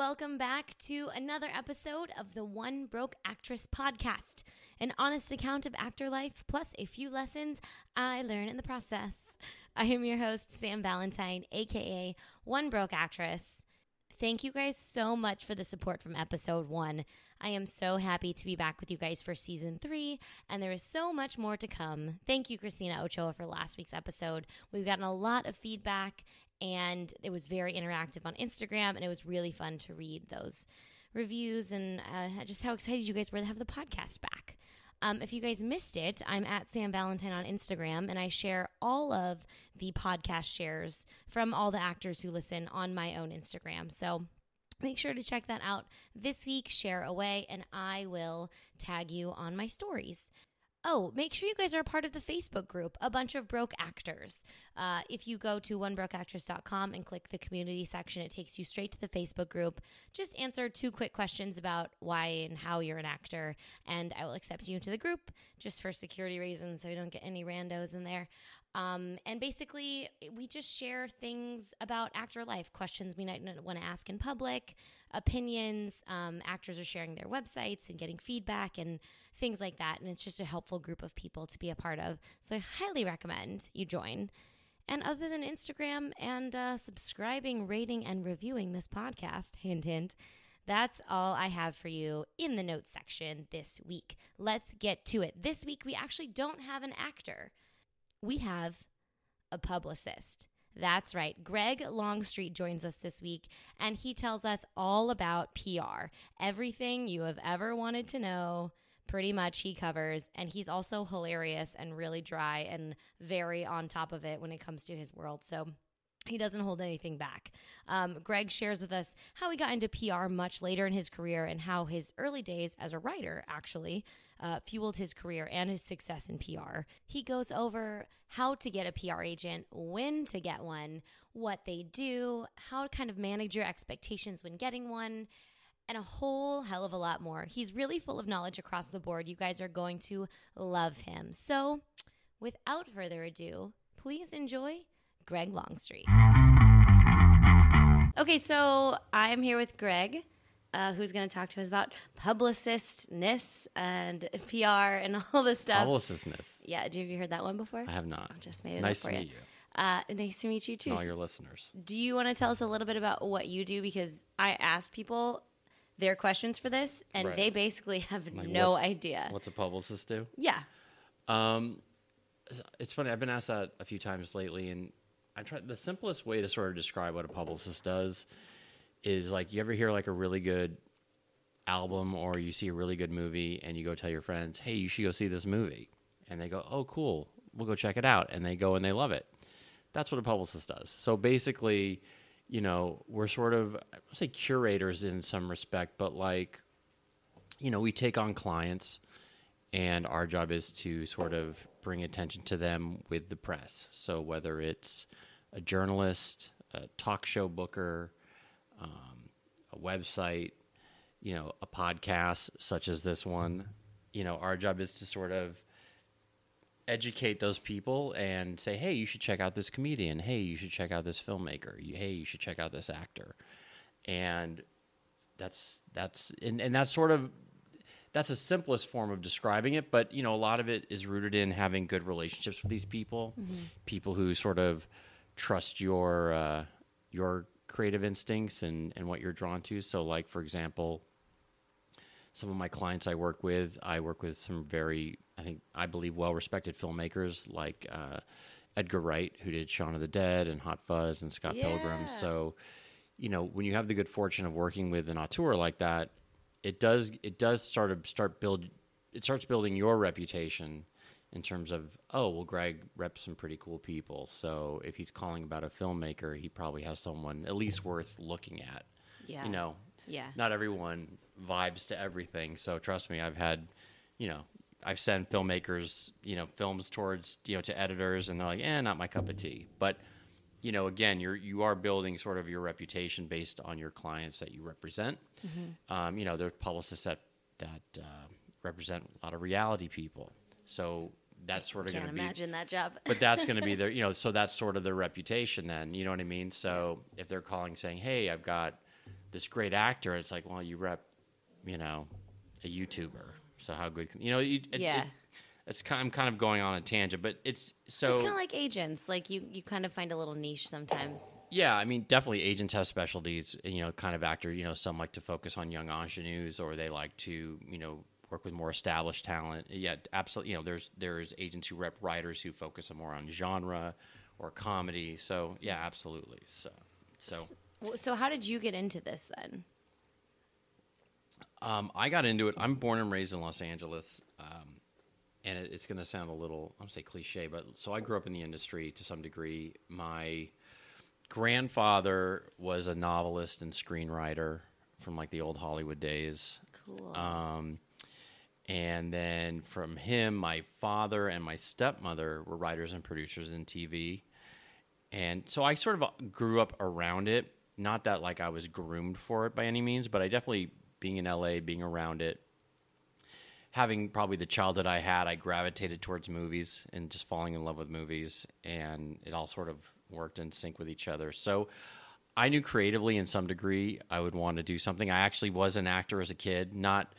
welcome back to another episode of the One Broke Actress podcast, an honest account of actor life plus a few lessons I learn in the process. I am your host, Sam Valentine, aka One Broke Actress. Thank you guys so much for the support from episode one. I am so happy to be back with you guys for season three, and there is so much more to come. Thank you, Christina Ochoa, for last week's episode. We've gotten a lot of feedback, and it was very interactive on Instagram, and it was really fun to read those reviews and uh, just how excited you guys were to have the podcast back. Um, if you guys missed it, I'm at Sam Valentine on Instagram, and I share all of the podcast shares from all the actors who listen on my own Instagram. So make sure to check that out this week, share away, and I will tag you on my stories. Oh, make sure you guys are a part of the Facebook group, A Bunch of Broke Actors. Uh, if you go to onebrokeactress.com and click the community section, it takes you straight to the Facebook group. Just answer two quick questions about why and how you're an actor, and I will accept you into the group just for security reasons so you don't get any randos in there. Um, and basically, we just share things about actor life, questions we might want to ask in public, opinions. Um, actors are sharing their websites and getting feedback and things like that. And it's just a helpful group of people to be a part of. So I highly recommend you join. And other than Instagram and uh, subscribing, rating, and reviewing this podcast, hint, hint, that's all I have for you in the notes section this week. Let's get to it. This week, we actually don't have an actor we have a publicist. That's right. Greg Longstreet joins us this week, and he tells us all about PR. Everything you have ever wanted to know, pretty much he covers. And he's also hilarious and really dry and very on top of it when it comes to his world. So he doesn't hold anything back. Um, Greg shares with us how he got into PR much later in his career and how his early days as a writer actually uh, fueled his career and his success in PR. He goes over how to get a PR agent, when to get one, what they do, how to kind of manage your expectations when getting one, and a whole hell of a lot more. He's really full of knowledge across the board. You guys are going to love him. So, without further ado, please enjoy Greg Longstreet. Okay, so I'm here with Greg, uh, who's going to talk to us about publicistness and PR and all this stuff. Publicistness. Yeah, have you heard that one before? I have not. Just made it nice up to for meet you. Uh, nice to meet you too. And all your listeners. Do you want to tell us a little bit about what you do? Because I asked people their questions for this, and Right. they basically have Like, no what's- idea. What's a publicist do? yeah. Um, it's funny. I've been asked that a few times lately, and I try. The simplest way to sort of describe what a publicist does is like you ever hear like a really good album or you see a really good movie, and you go tell your friends, "Hey, you should go see this movie," and they go, "Oh, cool. We'll go check it out," and they go and they love it. That's what a publicist does. So basically, you know, we're sort of I would say curators in some respect, but like, you know, we take on clients and our job is to sort of bring attention to them with the press. So whether it's a journalist, a talk show booker, um, a website, you know, a podcast such as this one, you know, our job is to sort of educate those people and say, hey, you should check out this comedian. Hey, you should check out this filmmaker. Hey, you should check out this actor. And that's that's and, and that's sort of that's the simplest form of describing it but you know a lot of it is rooted in having good relationships with these people people who sort of trust your uh, your creative instincts and and what you're drawn to so like for example some of my clients I work with, I work with some very, I think, I believe, well respected filmmakers like uh, Edgar Wright, who did Shaun of the Dead and Hot Fuzz and Scott Pilgrim. So, you know, when you have the good fortune of working with an auteur like that, it does it does start to start build it starts building your reputation in terms of oh well Greg reps some pretty cool people so if he's calling about a filmmaker he probably has someone at least worth looking at Yeah. you know Yeah. not everyone vibes to everything. So trust me, I've had, you know, I've sent filmmakers, you know, films towards, you know, to editors, and they're like, eh, not my cup of tea. But, you know, again, you're you are building sort of your reputation based on your clients that you represent. Um, you know, there are publicists that that uh, represent a lot of reality people, so that's sort of going to be imagine that job. but that's going to be their you know so that's sort of their reputation then you know what i mean so if they're calling saying hey i've got this great actor. It's like, well, you rep, you know, a YouTuber. So how good, can, you know, you, it, Yeah. It, it's kind. I'm kind of going on a tangent, but it's so. it's kind of like agents. Like you, you kind of find a little niche sometimes. Yeah, I mean, definitely agents have specialties. You know, kind of actor. You know, some like to focus on young ingenues, or they like to, you know, work with more established talent. Yeah, absolutely. You know, there's there's agents who rep writers who focus more on genre or comedy. So yeah, absolutely. So so So how did you get into this then? um, I got into it. I'm born and raised in Los Angeles. Um, and it, it's going to sound a little, I'm say cliche, but so I grew up in the industry to some degree. My grandfather was a novelist and screenwriter from like the old Hollywood days. Cool. Um, and then from him, my father and my stepmother were writers and producers in TV. And so I sort of uh, grew up around it. Not that like I was groomed for it by any means, but I definitely, being in LA, being around it, having probably the childhood I had, I gravitated towards movies and just falling in love with movies. And it all sort of worked in sync with each other. So I knew creatively in some degree I would want to do something. I actually was an actor as a kid, not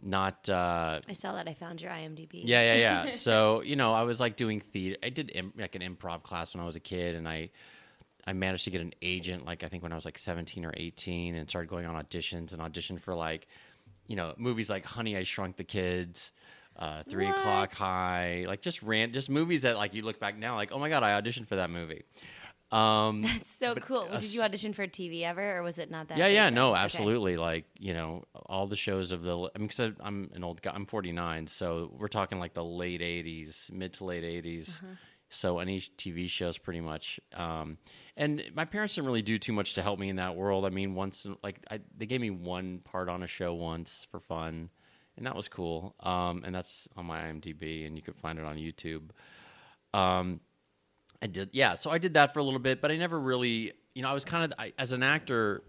not uh, I saw that. I found your IMDb. yeah, yeah, yeah. so you know, I was like doing theater. I did Im- like an improv class when I was a kid, and I I managed to get an agent. Like I think when I was like seventeen or eighteen, and started going on auditions and auditioned for like you know movies like Honey I Shrunk the Kids. Uh, three What? o'clock high, like just ran, just movies that like you look back now, like oh my god, I auditioned for that movie. Um, That's so cool. a Did you audition for TV ever, or was it not that? yeah, yeah, no, Okay. absolutely. Like you know, all the shows of the. I mean, because I'm an old guy. I'm 49, so we're talking like the late 80s, mid to late 80s. Uh-huh. So any TV shows, pretty much. Um, and my parents didn't really do too much to help me in that world. I mean, once like I, they gave me one part on a show once for fun, and that was cool. Um, and that's on my IMDb, and you can find it on YouTube. Um, I did, yeah. So I did that for a little bit, but I never really, you know, I was kind of I, as an actor.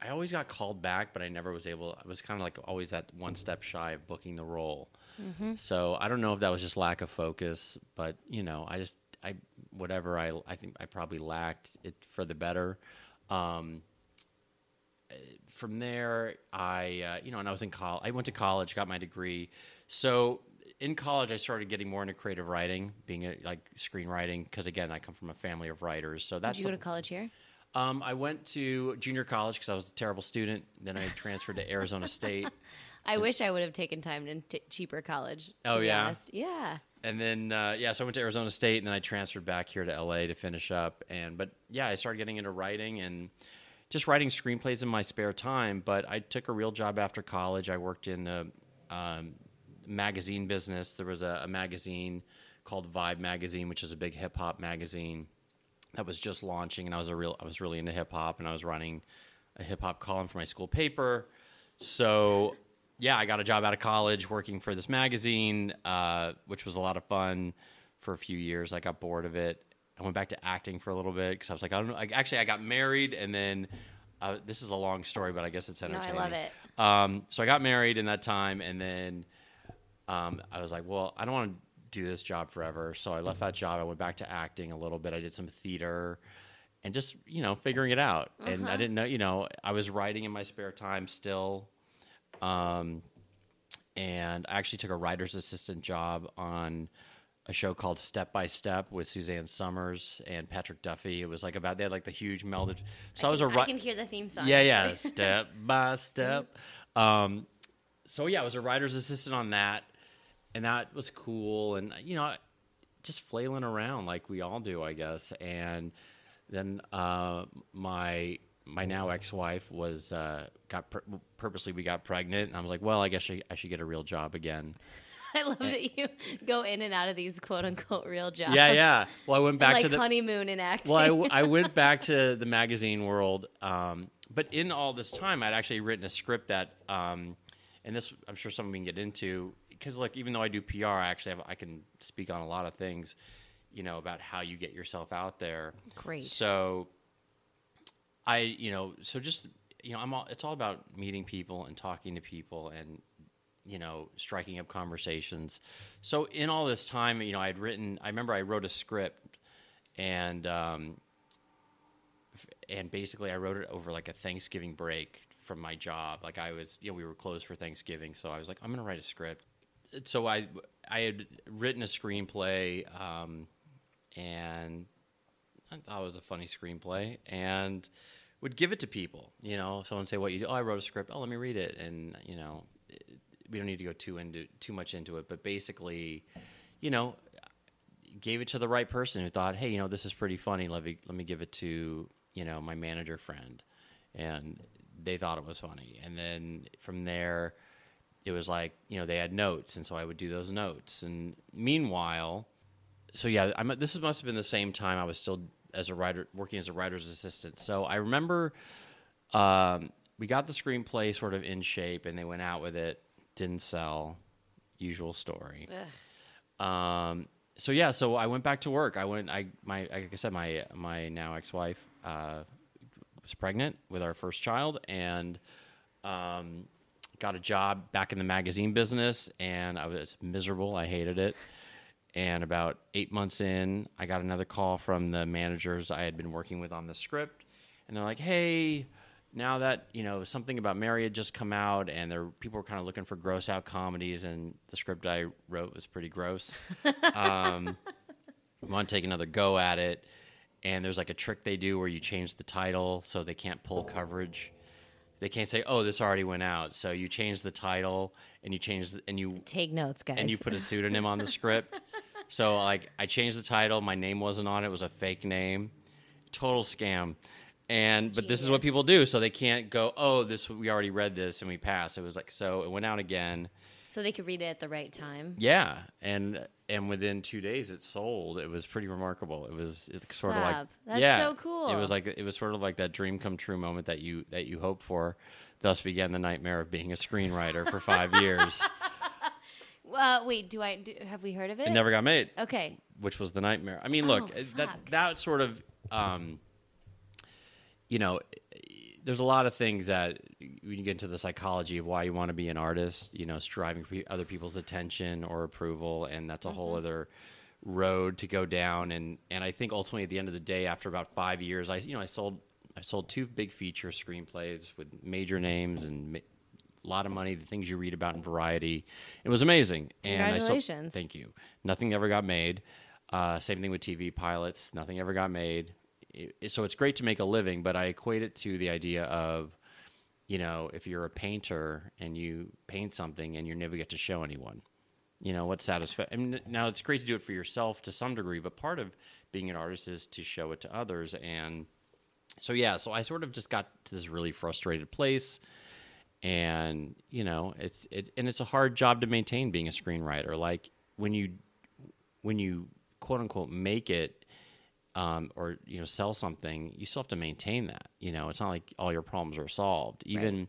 I always got called back, but I never was able. I was kind of like always that one step shy of booking the role. So I don't know if that was just lack of focus, but you know, I just I whatever I I think I probably lacked it for the better. Um, eh, from there, I uh, you know, and I was in college. I went to college, got my degree. So in college, I started getting more into creative writing, being a, like screenwriting, because again, I come from a family of writers. So Did that's you go to college here? um, I went to junior college because I was a terrible student. Then I transferred to Arizona State, I wish I would have taken time to t- cheaper college. Oh, yeah? honest. yeah. and then uh, yeah, so I went to Arizona State, and then I transferred back here to LA to finish up. And but yeah, I started getting into writing and just writing screenplays in my spare time. But I took a real job after college. I worked in the um, magazine business. There was a, a magazine called Vibe Magazine, which is a big hip hop magazine that was just launching, and I was a real I was really into hip hop, and I was running a hip hop column for my school paper. So yeah, I got a job out of college working for this magazine, uh, which was a lot of fun for a few years. I got bored of it. I went back to acting for a little bit because I was like, I don't know. I, actually, I got married, and then uh, this is a long story, but I guess it's No, I entertaining. love it. Um, so I got married in that time, and then um, I was like, well, I don't want to do this job forever. So I left that job. I went back to acting a little bit. I did some theater and just, you know, figuring it out. And I didn't know, you know, I was writing in my spare time still. Um, and I actually took a writer's assistant job on a show called Step by Step with Suzanne Somers and Patrick Duffy. It was like about, they had like the huge melded. So I, was a I can hear the theme song. yeah, yeah. step by step. Um, so yeah, I was a writer's assistant on that, and that was cool. And you know, just flailing around like we all do, I guess. And then uh, my my now ex wife was uh, got pur- purposely we got pregnant, and I was like, well, I guess I, I should get a real job again. I love that you go in and out of these quote unquote real jobs. Yeah, yeah. Well, I went And, back like to the honeymoon in acting. well, I, w- I went back to the magazine world, um, but in all this time, I'd actually written a script that, um, and this I'm sure someone we can get into because look, even though I do PR, I actually have I can speak on a lot of things, you know, about how you get yourself out there. Great. So, I you know, so just you know, I'm all it's all about meeting people and talking to people and you know, striking up conversations. So in all this time, you know, I had written. I remember I wrote a script, and um, and basically I wrote it over like a Thanksgiving break from my job. Like I was, you know, we were closed for Thanksgiving, so I was like, I'm gonna write a script. So I I had written a screenplay, um, and I thought it was a funny screenplay, and would give it to people. You know, someone say, "What you do?" Oh, I wrote a script. Oh, let me read it, and you know, we don't need to go too into too much into it, but basically, you know, gave it to the right person who thought, hey, you know, this is pretty funny. Let me let me give it to you know my manager friend, and they thought it was funny. And then from there, it was like you know they had notes, and so I would do those notes. And meanwhile, so yeah, I'm, this must have been the same time I was still as a writer working as a writer's assistant. So I remember um, we got the screenplay sort of in shape, and they went out with it. Didn't sell. Usual story. Um, so yeah, so I went back to work. I went. I my like I said, my my now ex wife uh, was pregnant with our first child, and um, got a job back in the magazine business, and I was miserable. I hated it. And about eight months in, I got another call from the managers I had been working with on the script, and they're like, "Hey." Now that you know something about Mary had just come out, and there people were kind of looking for gross out comedies, and the script I wrote was pretty gross. um, want to take another go at it, and there's like a trick they do where you change the title so they can't pull coverage. They can't say, "Oh, this already went out." So you change the title, and you change the, and you Take notes, guys. and you put a pseudonym on the script. So like I changed the title, my name wasn't on it, it was a fake name. Total scam. And but this is what people do, so they can't go, "Oh, this we already read this and we passed." It was like so it went out again. So they could read it at the right time. Yeah, and and within 2 days it sold. It was pretty remarkable. It was it's sort of like That's yeah, so cool. It was like it was sort of like that dream come true moment that you that you hope for. Thus began the nightmare of being a screenwriter for 5 years. Uh, wait, do I do, have we heard of it? It never got made. Okay. which was the nightmare. I mean, look, Oh, that that sort of, um, you know, there's a lot of things that when you get into the psychology of why you want to be an artist, you know, striving for other people's attention or approval, and that's a Mm-hmm. whole other road to go down. And and I think ultimately at the end of the day, after about five years, I you know I sold I sold two big feature screenplays with major names and. Ma- a lot of money, the things you read about in Variety. It was amazing. And I sold- Congratulations. thank you. Nothing ever got made. Uh, same thing with TV pilots. Nothing ever got made. So it's great to make a living, but I equate it to the idea of, you know, if you're a painter and you paint something and you never get to show anyone, you know, what satisfaction. I mean, now it's great to do it for yourself to some degree, but part of being an artist is to show it to others. And so, yeah, so I sort of just got to this really frustrated place and you know it's it and it's a hard job to maintain being a screenwriter like when you when you quote unquote make it um, or you know sell something you still have to maintain that you know it's not like all your problems are solved even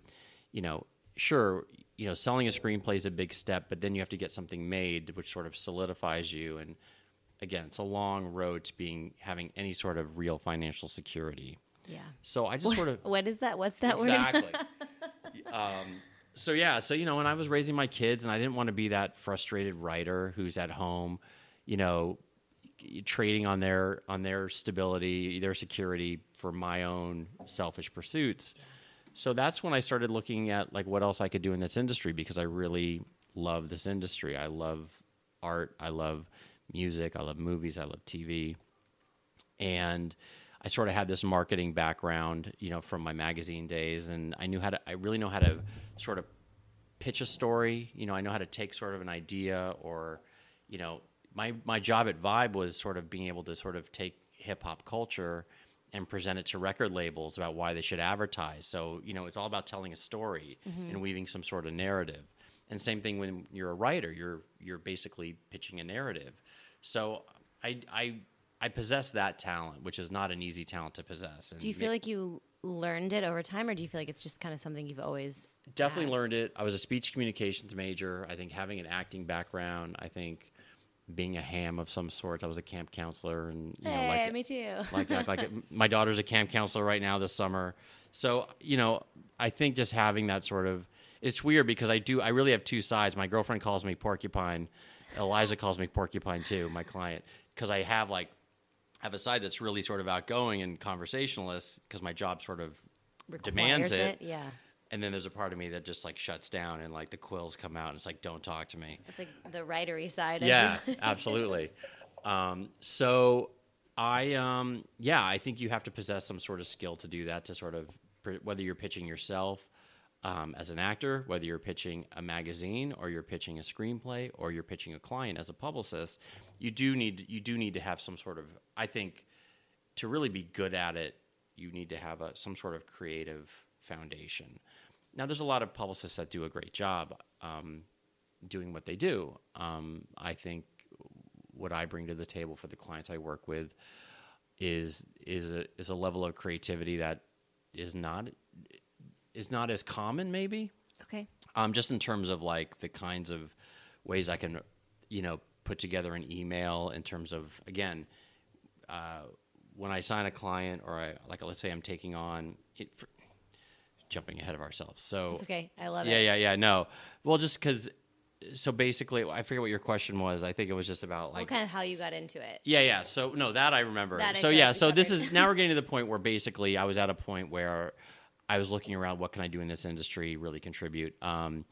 you know sure you know selling a screenplay is a big step but then you have to get something made which sort of solidifies you and again it's a long road to being having any sort of real financial security Yeah. so i just sort of What is that? What's that word? exactly. um, so yeah, so you know, when I was raising my kids, and I didn't want to be that frustrated writer who's at home, you know, trading on their on their stability, their security for my own selfish pursuits. So that's when I started looking at like what else I could do in this industry because I really love this industry. I love art, I love music, I love movies, I love TV and I sort of had this marketing background, you know, from my magazine days, and I knew how to. I really know how to sort of pitch a story. You know, I know how to take sort of an idea, or, you know, my my job at Vibe was sort of being able to sort of take hip hop culture and present it to record labels about why they should advertise. So, you know, it's all about telling a story mm-hmm. and weaving some sort of narrative. And same thing when you're a writer, you're you're basically pitching a narrative. So I I I possess that talent, which is not an easy talent to possess. And Do you feel like you learned it over time, or do you feel like it's just kind of something you've always definitely had? learned it. I was a speech communications major. I think having an acting background, I think being a ham of some sort. I was a camp counselor, and you know, Hey, like me too. like that. Like it, my daughter's a camp counselor right now this summer. So you know, I think just having that sort of it's weird because I do I really have two sides. My girlfriend calls me porcupine. Eliza calls me porcupine too. My client because I have like have a side that's really sort of outgoing and conversationalist because my job sort of Requires demands it. Yeah. And then there's a part of me that just like shuts down and like the quills come out and it's like, don't talk to me. It's like the writery side. of Yeah, absolutely. Um, so I, um, yeah, I think you have to possess some sort of skill to do that. To sort of pr- whether you're pitching yourself um, as an actor, whether you're pitching a magazine or you're pitching a screenplay or you're pitching a client as a publicist, you do need you do need to have some sort of. I think to really be good at it, you need to have a, some sort of creative foundation. Now, there's a lot of publicists that do a great job um, doing what they do. Um, I think what I bring to the table for the clients I work with is is a is a level of creativity that is not is not as common, maybe. Okay. Um, just in terms of like the kinds of ways I can, you know, put together an email in terms of again, uh, when I sign a client or I like let's say I'm taking on it, for, jumping ahead of ourselves. So It's okay. I love yeah, it. yeah, yeah. yeah. No, well, just because. So basically, I forget what your question was. I think it was just about Well, like kind of how you got into it. yeah, yeah. So no, that I remember. That so could- yeah, so this is now we're getting to the point where basically I was at a point where I was looking around, what can I do in this industry, really contribute. Um,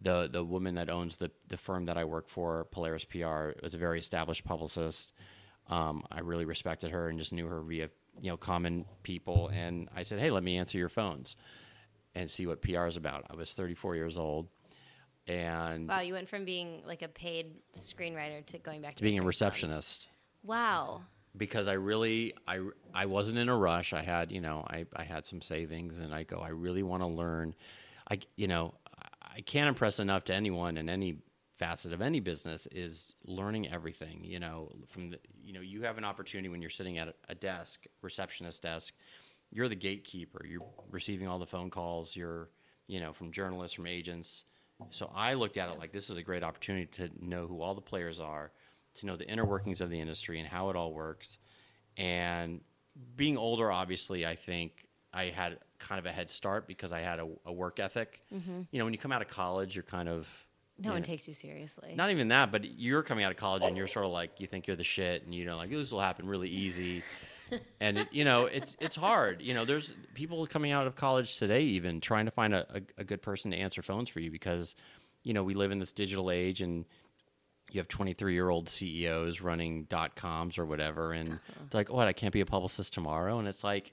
the the woman that owns the the firm that I work for, Polaris PR, was a very established publicist. Um, I really respected her and just knew her via you know common people. And I said, hey, let me answer your phones and see what PR is about. I was 34 years old, and Wow, you went from being like a paid screenwriter to going back to being a receptionist. Wow. because I really I I wasn't in a rush. I had you know I I had some savings, and I go I really want to learn. I you know I can't impress enough to anyone in any facet of any business is learning everything. You know from the you know you have an opportunity when you're sitting at a desk, receptionist desk. You're the gatekeeper. You're receiving all the phone calls. You're you know from journalists, from agents. So I looked at it like this is a great opportunity to know who all the players are, to know the inner workings of the industry and how it all works. And being older, obviously, I think I had kind of a head start because I had a, a work ethic. Mm-hmm. You know, when you come out of college, you're kind of No one know, takes you seriously. not even that, but you're coming out of college and you're sort of like you think you're the shit, and you know, like this will happen really easy. And it, you know, it's it's hard. You know, there's people coming out of college today, even trying to find a, a, a good person to answer phones for you because, you know, we live in this digital age and you have 23 year old CEOs running dot coms or whatever, and uh-huh. they're like, "What? I can't be a publicist tomorrow." And it's like,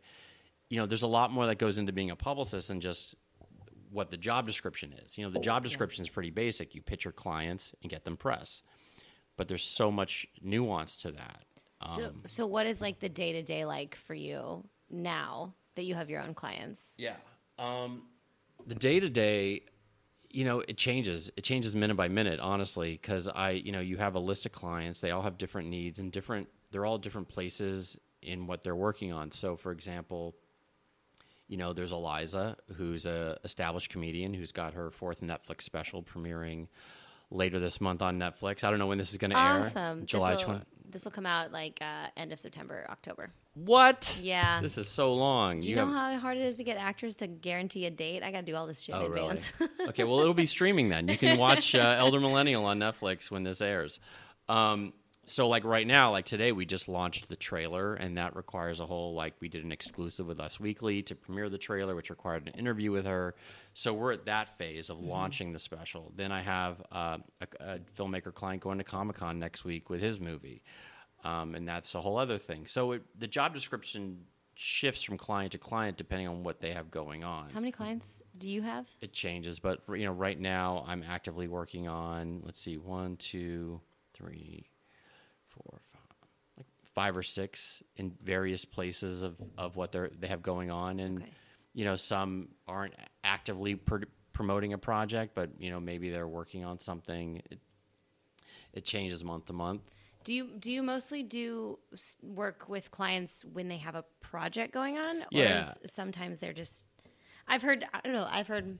you know, there's a lot more that goes into being a publicist than just what the job description is. You know, the oh, job description is pretty basic. You pitch your clients and get them press, but there's so much nuance to that. So, Um, so what is like the day to day like for you now that you have your own clients? Yeah. Um, the day to day, you know, it changes. It changes minute by minute, honestly, because I, you know, you have a list of clients. They all have different needs and different. They're all different places in what they're working on. So, for example, you know, there's Eliza, who's a established comedian who's got her fourth Netflix special premiering later this month on Netflix. I don't know when this is going to air. Awesome. July This'll- 20. This will come out like uh, end of September, October. What? Yeah. This is so long. Do you, know how hard it is to get actors to guarantee a date? I got to do all this shit Oh, in really? advance. okay, well, it'll be streaming then. You can watch uh, Elder Millennial on Netflix when this airs. Um, so, like right now, like today, we just launched the trailer, and that requires a whole like we did an exclusive with Us Weekly to premiere the trailer, which required an interview with her. So we're at that phase of launching the special. Then I have uh, a, a filmmaker client going to Comic Con next week with his movie, um, and that's a whole other thing. So it, the job description shifts from client to client depending on what they have going on How many clients do you have? it changes but you know right now i'm actively working on let's see one two three four five like five or six in various places of of what they're they have going on and Okay. you know some aren't actively pr- promoting a project but you know maybe they're working on something it, it changes month to month Do you do you mostly do work with clients when they have a project going on, or Yeah. is sometimes they're just? I've heard I don't know. I've heard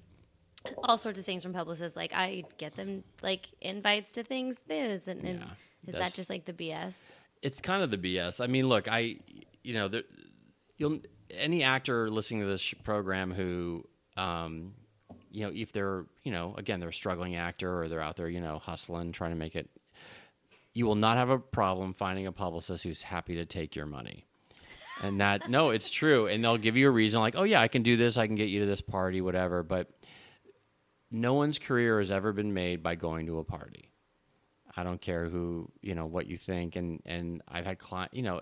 all sorts of things from publicists. Like I get them like invites to things. This and, and Yeah, is that just like the BS? It's kind of the BS. I mean, look, I, you know, there, you'll any actor listening to this program who, um, you know, if they're, you know, again, they're a struggling actor or they're out there, you know, hustling, trying to make it. you will not have a problem finding a publicist who's happy to take your money. And that no, it's true. And they'll give you a reason like, "Oh yeah, I can do this. I can get you to this party, whatever." But no one's career has ever been made by going to a party. I don't care who, you know, what you think and and I've had client, you know,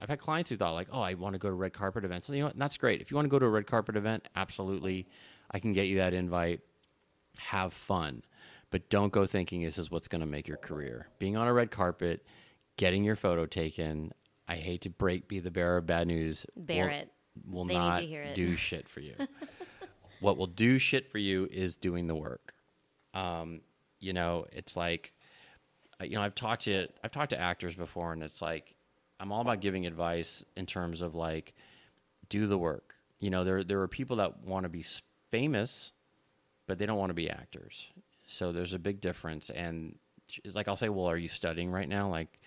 I've had clients who thought like, "Oh, I want to go to red carpet events." So, you know, what? that's great. If you want to go to a red carpet event, absolutely, I can get you that invite. Have fun but don't go thinking this is what's going to make your career. Being on a red carpet, getting your photo taken. I hate to break, be the bearer of bad news. Bear will, it. Will They need not to hear it. do shit for you. what will do shit for you is doing the work. Um, you know, it's like, you know, I've talked to I've talked to actors before, and it's like I'm all about giving advice in terms of like, do the work. You know, there there are people that want to be famous, but they don't want to be actors. So there's a big difference. And like I'll say, well, are you studying right now? Like,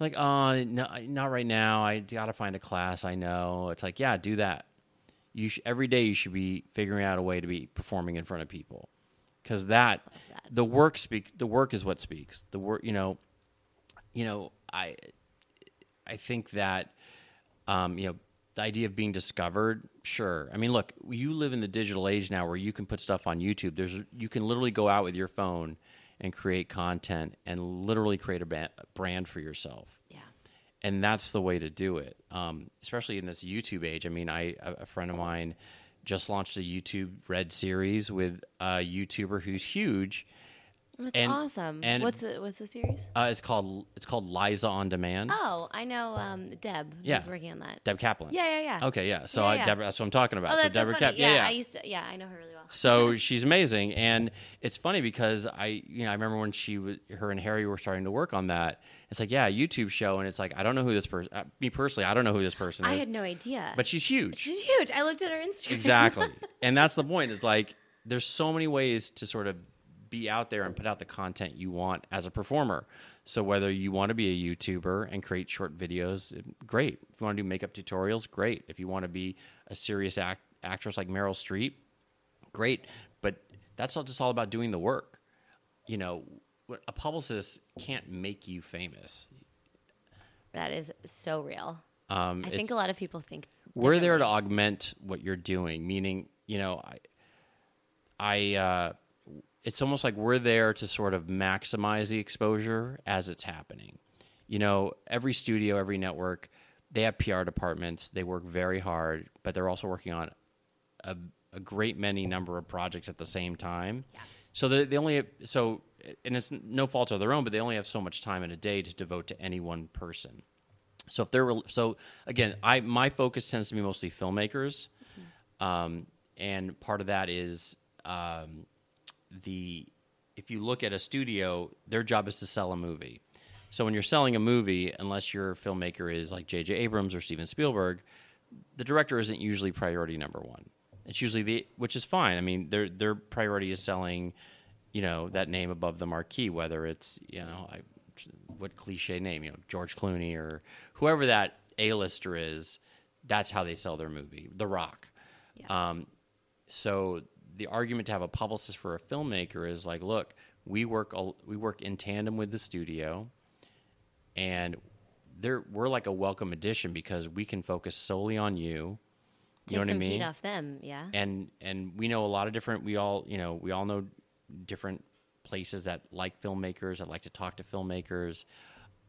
like, oh, no, not right now. I got to find a class. I know. It's like, yeah, do that. You sh- every day you should be figuring out a way to be performing in front of people, because that, that. the work speak. The work is what speaks. The work, you know, you know, I, I think that, um, you know, the idea of being discovered, sure. I mean, look, you live in the digital age now where you can put stuff on YouTube. There's you can literally go out with your phone and create content and literally create a brand for yourself. Yeah. And that's the way to do it, um, especially in this YouTube age. I mean, I a a friend of mine just launched a YouTube Red series with a YouTuber who's huge. That's And- awesome. and- what's the what's the series? Uh, it's called it's called Liza on Demand. Oh, I know um, Deb Yeah. who's working on that. Deb Kaplan. Yeah, yeah, yeah. Okay, yeah. So Yeah, I, yeah. Deborah, that's what I'm talking about. Oh, so that's Deborah so funny. Kap- yeah, yeah, yeah. I used to. Yeah, I know her really well. So she's amazing, and it's funny because I, you know, I remember when she was, her and Harry were starting to work on that. It's like, yeah, a YouTube show, and it's like, I don't know who this person. Uh, me personally, I don't know who this person is. I is, had no idea. but she's huge. she's huge. I looked at her Instagram. exactly, and that's the point. Is like, there's so many ways to sort of be out there and put out the content you want as a performer. So whether you want to be a YouTuber and create short videos, great. If you want to do makeup tutorials, great. If you want to be a serious act- actress like Meryl Streep, great. But that's not just all about doing the work. You know, a publicist can't make you famous. That is so real. Um, I think a lot of people think we're there to augment what you're doing meaning you know i i uh it's almost like we're there to sort of maximize the exposure as it's happening. You know every studio every network they have pr departments. They work very hard but they're also working on a, a great many number of projects at the same time. Yeah. so they, they only have, so and it's no fault of their own but they only have so much time in a day to devote to any one person. So if they're so again, I my focus tends to be mostly filmmakers, um, and part of that is um, the if you look at a studio, their job is to sell a movie. So when you're selling a movie, unless your filmmaker is like J.J. Abrams or Steven Spielberg, the director isn't usually priority number one. It's usually the which is fine. I mean, their their priority is selling, you know, that name above the marquee, whether it's you know, I, what cliche name, you know, George Clooney or whoever that A-lister is. That's how they sell their movie, The Rock. Yeah. Um, so the argument to have a publicist for a filmmaker is like, look, we work we work in tandem with the studio, and they're we're like a welcome addition because we can focus solely on you. Take You know what I mean? heat off them. Yeah. and and we know a lot of different we all you know we all know different places that like filmmakers that like to talk to filmmakers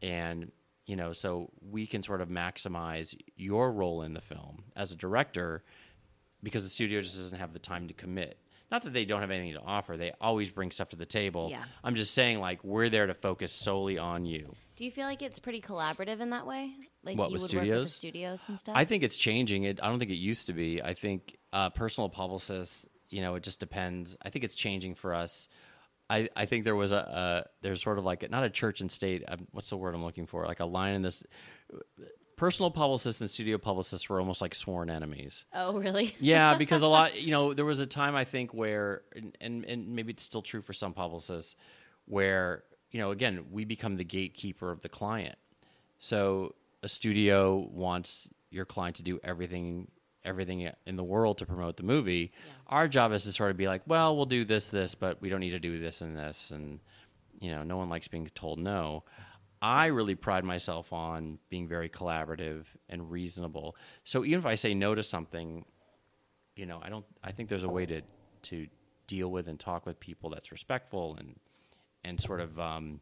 and you know so we can sort of maximize your role in the film as a director because the studio just doesn't have the time to commit not that they don't have anything to offer they always bring stuff to the table Yeah. i'm just saying like we're there to focus solely on you Do you feel like it's pretty collaborative in that way? Like What, you with would work with the studios? studios and stuff? I think it's changing. It. I don't think it used to be. I think uh, personal publicists. You know, it just depends. I think it's changing for us. I, I think there was a, a there's sort of like a, not a church and state. Um, what's the word I'm looking for? Like a line in this. Personal publicists and studio publicists were almost like sworn enemies. Oh, really? Yeah, because a lot, you know, there was a time I think where, and, and, and maybe it's still true for some publicists, where, you know, again, we become the gatekeeper of the client. So a studio wants your client to do everything everything in the world to promote the movie. Our job is to sort of be like, well, we'll do this, this, but we don't need to do this and this, and you know, no one likes being told no. I really pride myself on being very collaborative and reasonable. So even if I say no to something, you know, I don't. I think there's a way to to deal with and talk with people that's respectful and and sort of um,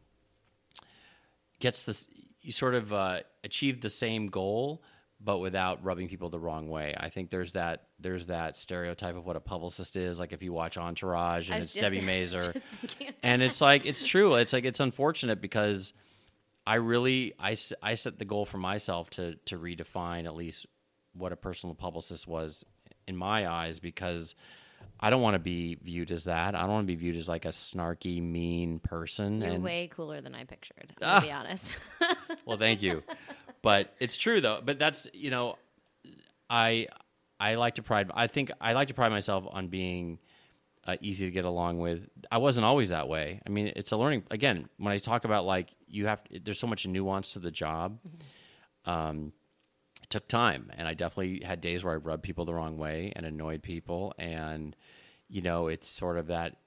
gets this. You sort of uh, achieve the same goal, but without rubbing people the wrong way. I think there's that there's that stereotype of what a publicist is. Like if you watch Entourage and it's just- Debbie Mazar, and it's like it's true. It's like it's unfortunate because I really I, I set the goal for myself to to redefine at least what a personal publicist was in my eyes because I don't want to be viewed as that. I don't want to be viewed as like a snarky, mean person. You're and way cooler than I pictured. Ah. I'll be honest. well, thank you. But it's true though. But that's you know, I I like to pride. I think I like to pride myself on being uh, easy to get along with. I wasn't always that way. I mean, it's a learning. Again, when I talk about like you have, there's so much nuance to the job. Um, it took time, and I definitely had days where I rubbed people the wrong way and annoyed people, and you know, it's sort of that.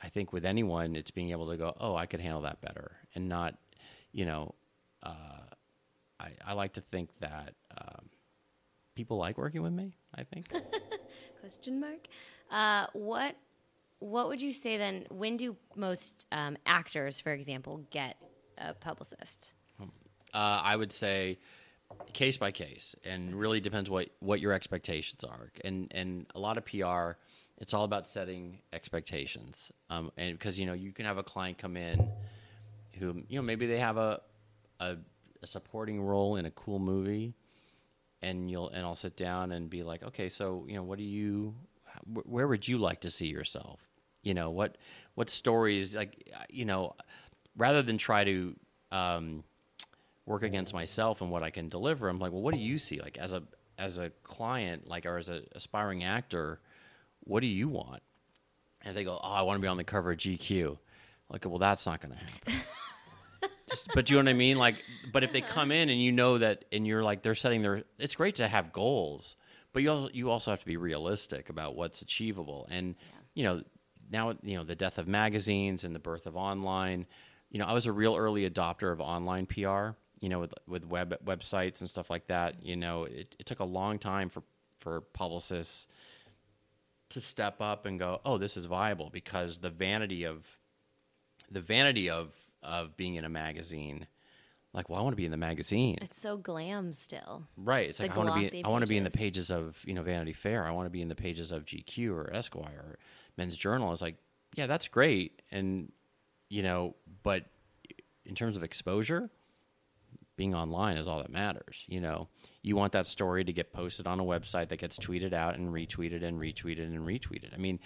I think with anyone, it's being able to go, oh, I could handle that better, and not, you know, uh, I, I like to think that um, people like working with me. I think. Question mark. Uh, what What would you say then? When do most um, actors, for example, get a publicist? Uh, I would say case by case, and really depends what what your expectations are. And and a lot of PR, it's all about setting expectations. Um, and because you know you can have a client come in, who you know maybe they have a a, a supporting role in a cool movie, and you'll and I'll sit down and be like, okay, so you know what do you, where would you like to see yourself? You know what what stories like you know, rather than try to um, work against myself and what I can deliver. I'm like, well, what do you see? Like as a as a client, like or as an aspiring actor, what do you want? And they go, oh, I want to be on the cover of GQ. Like, well, that's not going to happen. But you know what I mean? Like, but if they come in and you know that, and you're like, they're setting their, it's great to have goals, but you also, you also have to be realistic about what's achievable. And, you know, now, you know, the death of magazines and the birth of online, you know, I was a real early adopter of online PR, you know, with, with web websites and stuff like that. You know, it, it took a long time for, for publicists to step up and go, oh, this is viable because the vanity of, the vanity of, of being in a magazine, like, well, I want to be in the magazine. It's so glam still. Right. It's The like I want to be I want to be in the pages. pages of, you know, Vanity Fair. I want to be in the pages of GQ or Esquire or Men's Journal. It's like, yeah, that's great. And you know, but in terms of exposure, being online is all that matters, you know. You want that story to get posted on a website that gets tweeted out and retweeted and retweeted and retweeted. I mean,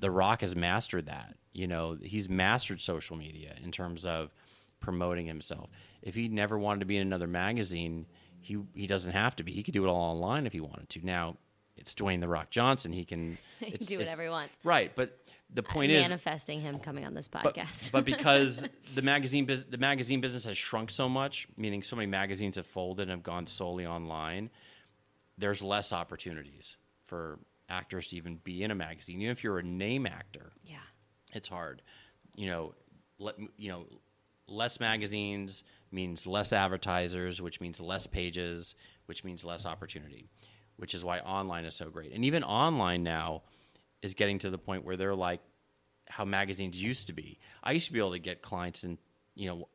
The Rock has mastered that. You know, he's mastered social media in terms of promoting himself. If he never wanted to be in another magazine, he he doesn't have to be. He could do it all online if he wanted to. Now, it's Dwayne the Rock Johnson. He can it's- do whatever he wants. Right, but the uh, point is manifesting him coming on this but, podcast. but because the magazine bus- the magazine business has shrunk so much, meaning so many magazines have folded and have gone solely online, there's less opportunities for actors to even be in a magazine. Even if you're a name actor, yeah. it's hard. You know, let, you know, less magazines means less advertisers, which means less pages, which means less opportunity, which is why online is so great. And even online now is getting to the point where they're like how magazines used to be. I used to be able to get clients in, you know,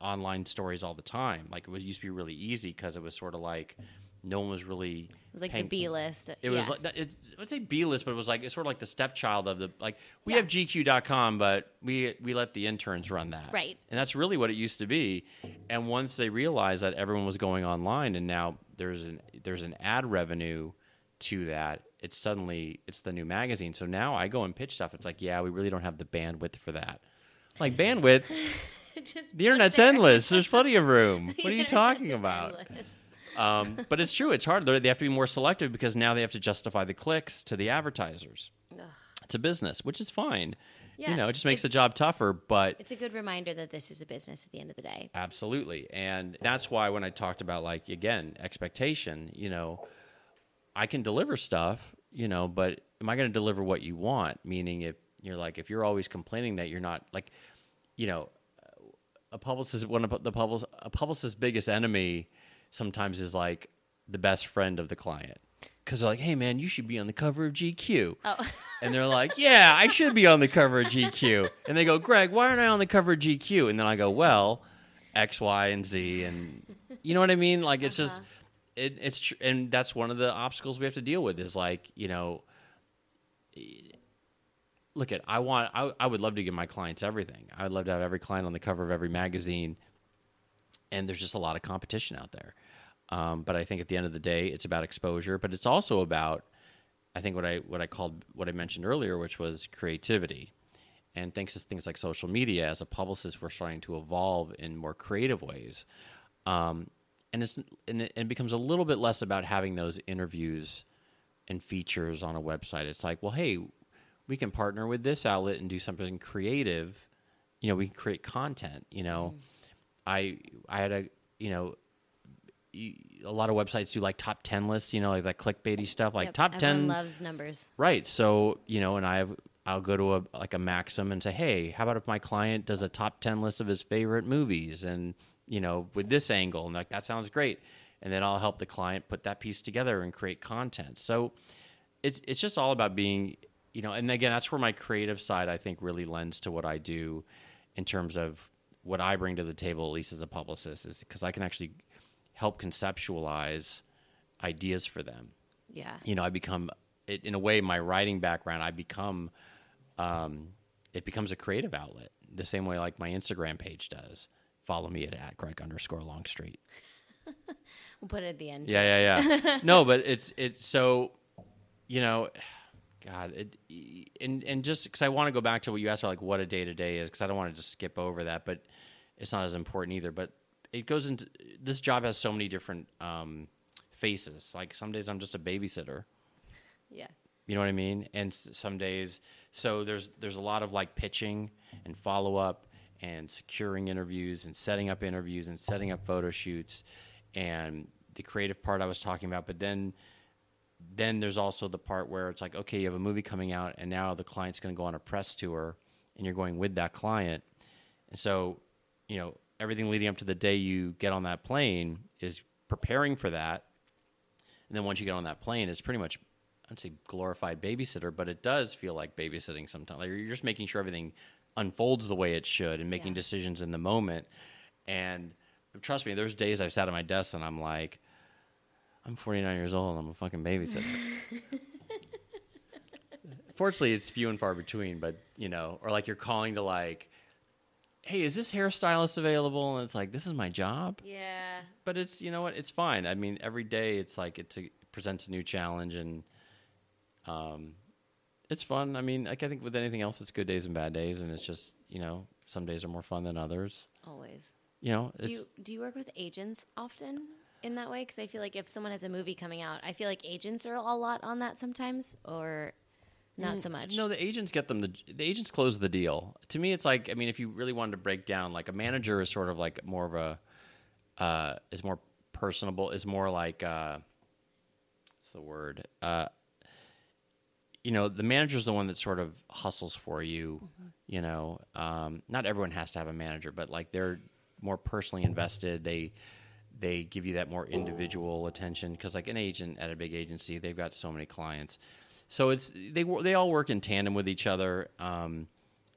online stories all the time. Like it used to be really easy because it was sort of like no one was really It was like paying- the B list. it yeah. was like it's, I would say B list, but it was like it's sort of like the stepchild of the like we have GQ.com, but we we let the interns run that, Right. And that's really what it used to be. And once they realized that everyone was going online, and now there's an there's an ad revenue to that, it's suddenly it's the new magazine. So now I go and pitch stuff. It's like, yeah, we really don't have the bandwidth for that. Like bandwidth, the internet's there. endless. There's plenty of room. What are you talking about? endless. Um, but it's true. It's hard. They're, they have to be more selective because now they have to justify the clicks to the advertisers. Ugh. It's a business, which is fine. Yeah, you know, it just makes the job tougher, but It's a good reminder that this is a business at the end of the day. absolutely. And that's why when I talked about, like, again, expectation, you know, I can deliver stuff, you know, but am I going to deliver what you want? Meaning, if you're like, if you're always complaining that you're not, like, you know, a publicist one of the public a publicist's biggest enemy sometimes is like the best friend of the client because they're like, "Hey, man, you should be on the cover of GQ," Oh, and they're like, "Yeah, I should be on the cover of GQ," and they go, "Greg, why aren't I on the cover of GQ?" And then I go, "Well, X, Y, and Z," and you know what I mean? Like it's just uh-huh. it, it's tr- and that's one of the obstacles we have to deal with is like you know look at I want I, I would love to give my clients everything. I would love to have every client on the cover of every magazine, and there's just a lot of competition out there. Um, but I think at the end of the day, it's about exposure, but it's also about I think what I what I called what I mentioned earlier, which was creativity. And thanks to things like social media, as a publicist, we're starting to evolve in more creative ways. Um, and it's and it, it becomes a little bit less about having those interviews and features on a website. It's like, well, hey, we can partner with this outlet and do something creative. You know, we can create content. You know, I I had a you know a lot of websites do like top ten lists. You know, like that clickbaity stuff, like Yep, top everyone ten. loves numbers. Right. So, you know, and I have I'll go to a like a Maxim and say, "Hey, how about if my client does a top 10 list of his favorite movies and, you know, with this angle?" And like that sounds great. And then I'll help the client put that piece together and create content. So, it's it's just all about being, you know, and again, that's where my creative side I think really lends to what I do in terms of what I bring to the table at least as a publicist is because I can actually help conceptualize ideas for them Yeah. you know, I become, it, in a way, my writing background, I become, um, it becomes a creative outlet the same way like my Instagram page does. Follow me at, at Greg underscore Longstreet. We'll put it at the end. Yeah, yeah, yeah. no, but it's, it's so, you know, God, it, and, and just because I want to go back to what you asked about, like what a day to day is, because I don't want to just skip over that, but it's not as important either. But it goes into, this job has so many different, um, faces. Like some days I'm just a babysitter. Yeah. You know what I mean? And s- some days, so there's there's a lot of like pitching and follow up and securing interviews and setting up interviews and setting up photo shoots and the creative part I was talking about. But then then there's also the part where it's like, okay, you have a movie coming out and now the client's going to go on a press tour and you're going with that client. And so, you know, everything leading up to the day you get on that plane is preparing for that. And then once you get on that plane, it's pretty much, I'd say glorified babysitter, but it does feel like babysitting sometimes. Like you're just making sure everything unfolds the way it should and making Yeah. decisions in the moment. And trust me, there's days I've sat at my desk and I'm like, I'm 49 years old I'm a fucking babysitter. Fortunately, it's few and far between, but you know, or like you're calling to like, hey, is this hairstylist available? And it's like, this is my job Yeah. but it's you know what it's fine i mean every day it's like it's a, it presents a new challenge and um it's fun i mean like i think with anything else it's good days and bad days and it's just you know some days are more fun than others Always. you know Do you do you work with agents often in that way? Because I feel like if someone has a movie coming out, I feel like agents are a lot on that sometimes, or not so much. Mm, no the agents get them the the agents close the deal. To me it's like i mean if you really wanted to break down like a manager is sort of like more of a uh is more personable is more like uh what's the word? Uh you know the manager's the one that sort of hustles for you you know? Um not everyone has to have a manager but like they're more personally invested. They they give you that more individual attention. Because like an agent at a big agency they've got so many clients so it's they they all work in tandem with each other um,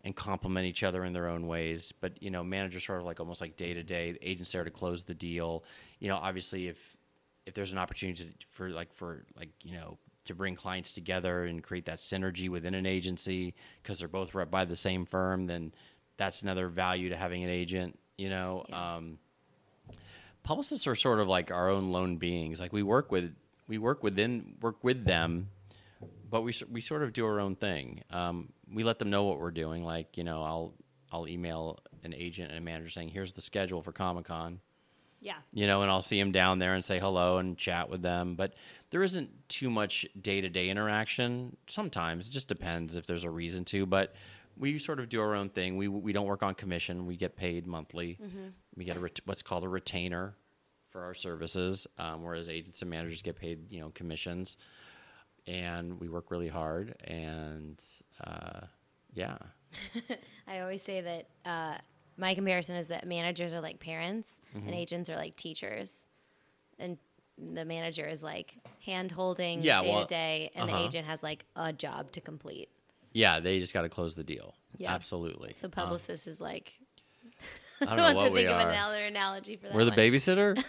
and complement each other in their own ways. But you know, managers sort of like almost like day to day. Agents there to close the deal. You know, obviously if if there's an opportunity to, for like for like you know to bring clients together and create that synergy within an agency because they're both rep by the same firm, then that's another value to having an agent. You know. Yeah. Um, publicists are sort of like our own lone beings. Like we work with we work within work with them, but we we sort of do our own thing. Um, we let them know what we're doing. Like you know, I'll I'll email an agent and a manager saying, "Here's the schedule for Comic Con." Yeah. You know, and I'll see them down there and say hello and chat with them. But there isn't too much day to day interaction. Sometimes it just depends if there's a reason to. But we sort of do our own thing. We we don't work on commission. We get paid monthly. We get a ret- what's called a retainer for our services, um, whereas agents and managers get paid you know commissions. And we work really hard. And uh, yeah, I always say that uh, my comparison is that managers are like parents Mm-hmm. and agents are like teachers, and the manager is like hand holding Yeah, day well, to day, and uh-huh. the agent has like a job to complete. Yeah, they just got to close the deal. Yeah. Absolutely. So publicist is like I don't know what to we think of another analogy for that. We're the one. babysitter.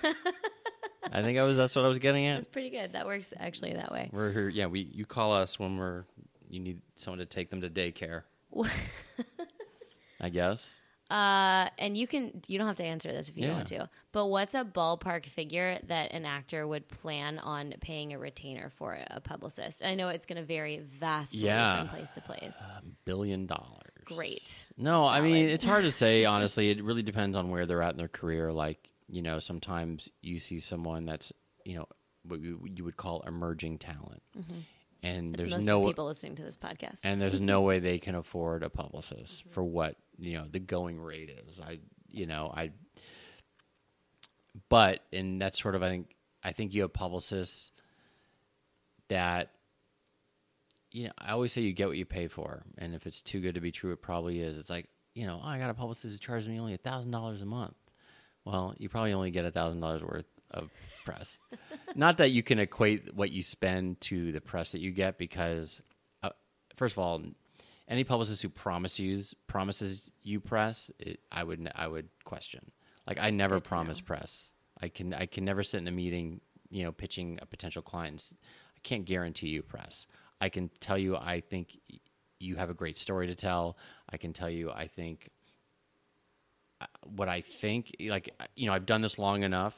I think I was. That's what I was getting at. That's pretty good. That works actually that way. We're here. Yeah, we. You call us when we're. You need someone to take them to daycare. I guess. Uh, and you can you don't have to answer this if you don't Yeah. want to. But what's a ballpark figure that an actor would plan on paying a retainer for a publicist? I know it's going to vary vastly Yeah. from place to place. A billion dollars. Great. No, I mean Solid. it's hard to say honestly. It really depends on where they're at in their career. Like you know, sometimes you see someone that's you know what you, you would call emerging talent, and Mm-hmm. It's there's no people listening to this podcast. and there's no way they can afford a publicist for what you know the going rate is. I you know I, but and that's sort of I think I think you have publicists that you know I always say you get what you pay for, and if it's too good to be true, it probably is. It's like you know oh, I got a publicist who charges me only a thousand dollars a month. Well, you probably only get a thousand dollars worth of press. Not that you can equate what you spend to the press that you get, because uh, first of all, any publicist who promises you promises you press, it, I would I would question. Like I never Good promise press. I can I can never sit in a meeting, you know, pitching a potential client. I can't guarantee you press. I can tell you I think you have a great story to tell. I can tell you I think what I think. Like uh, you know, I've done this long enough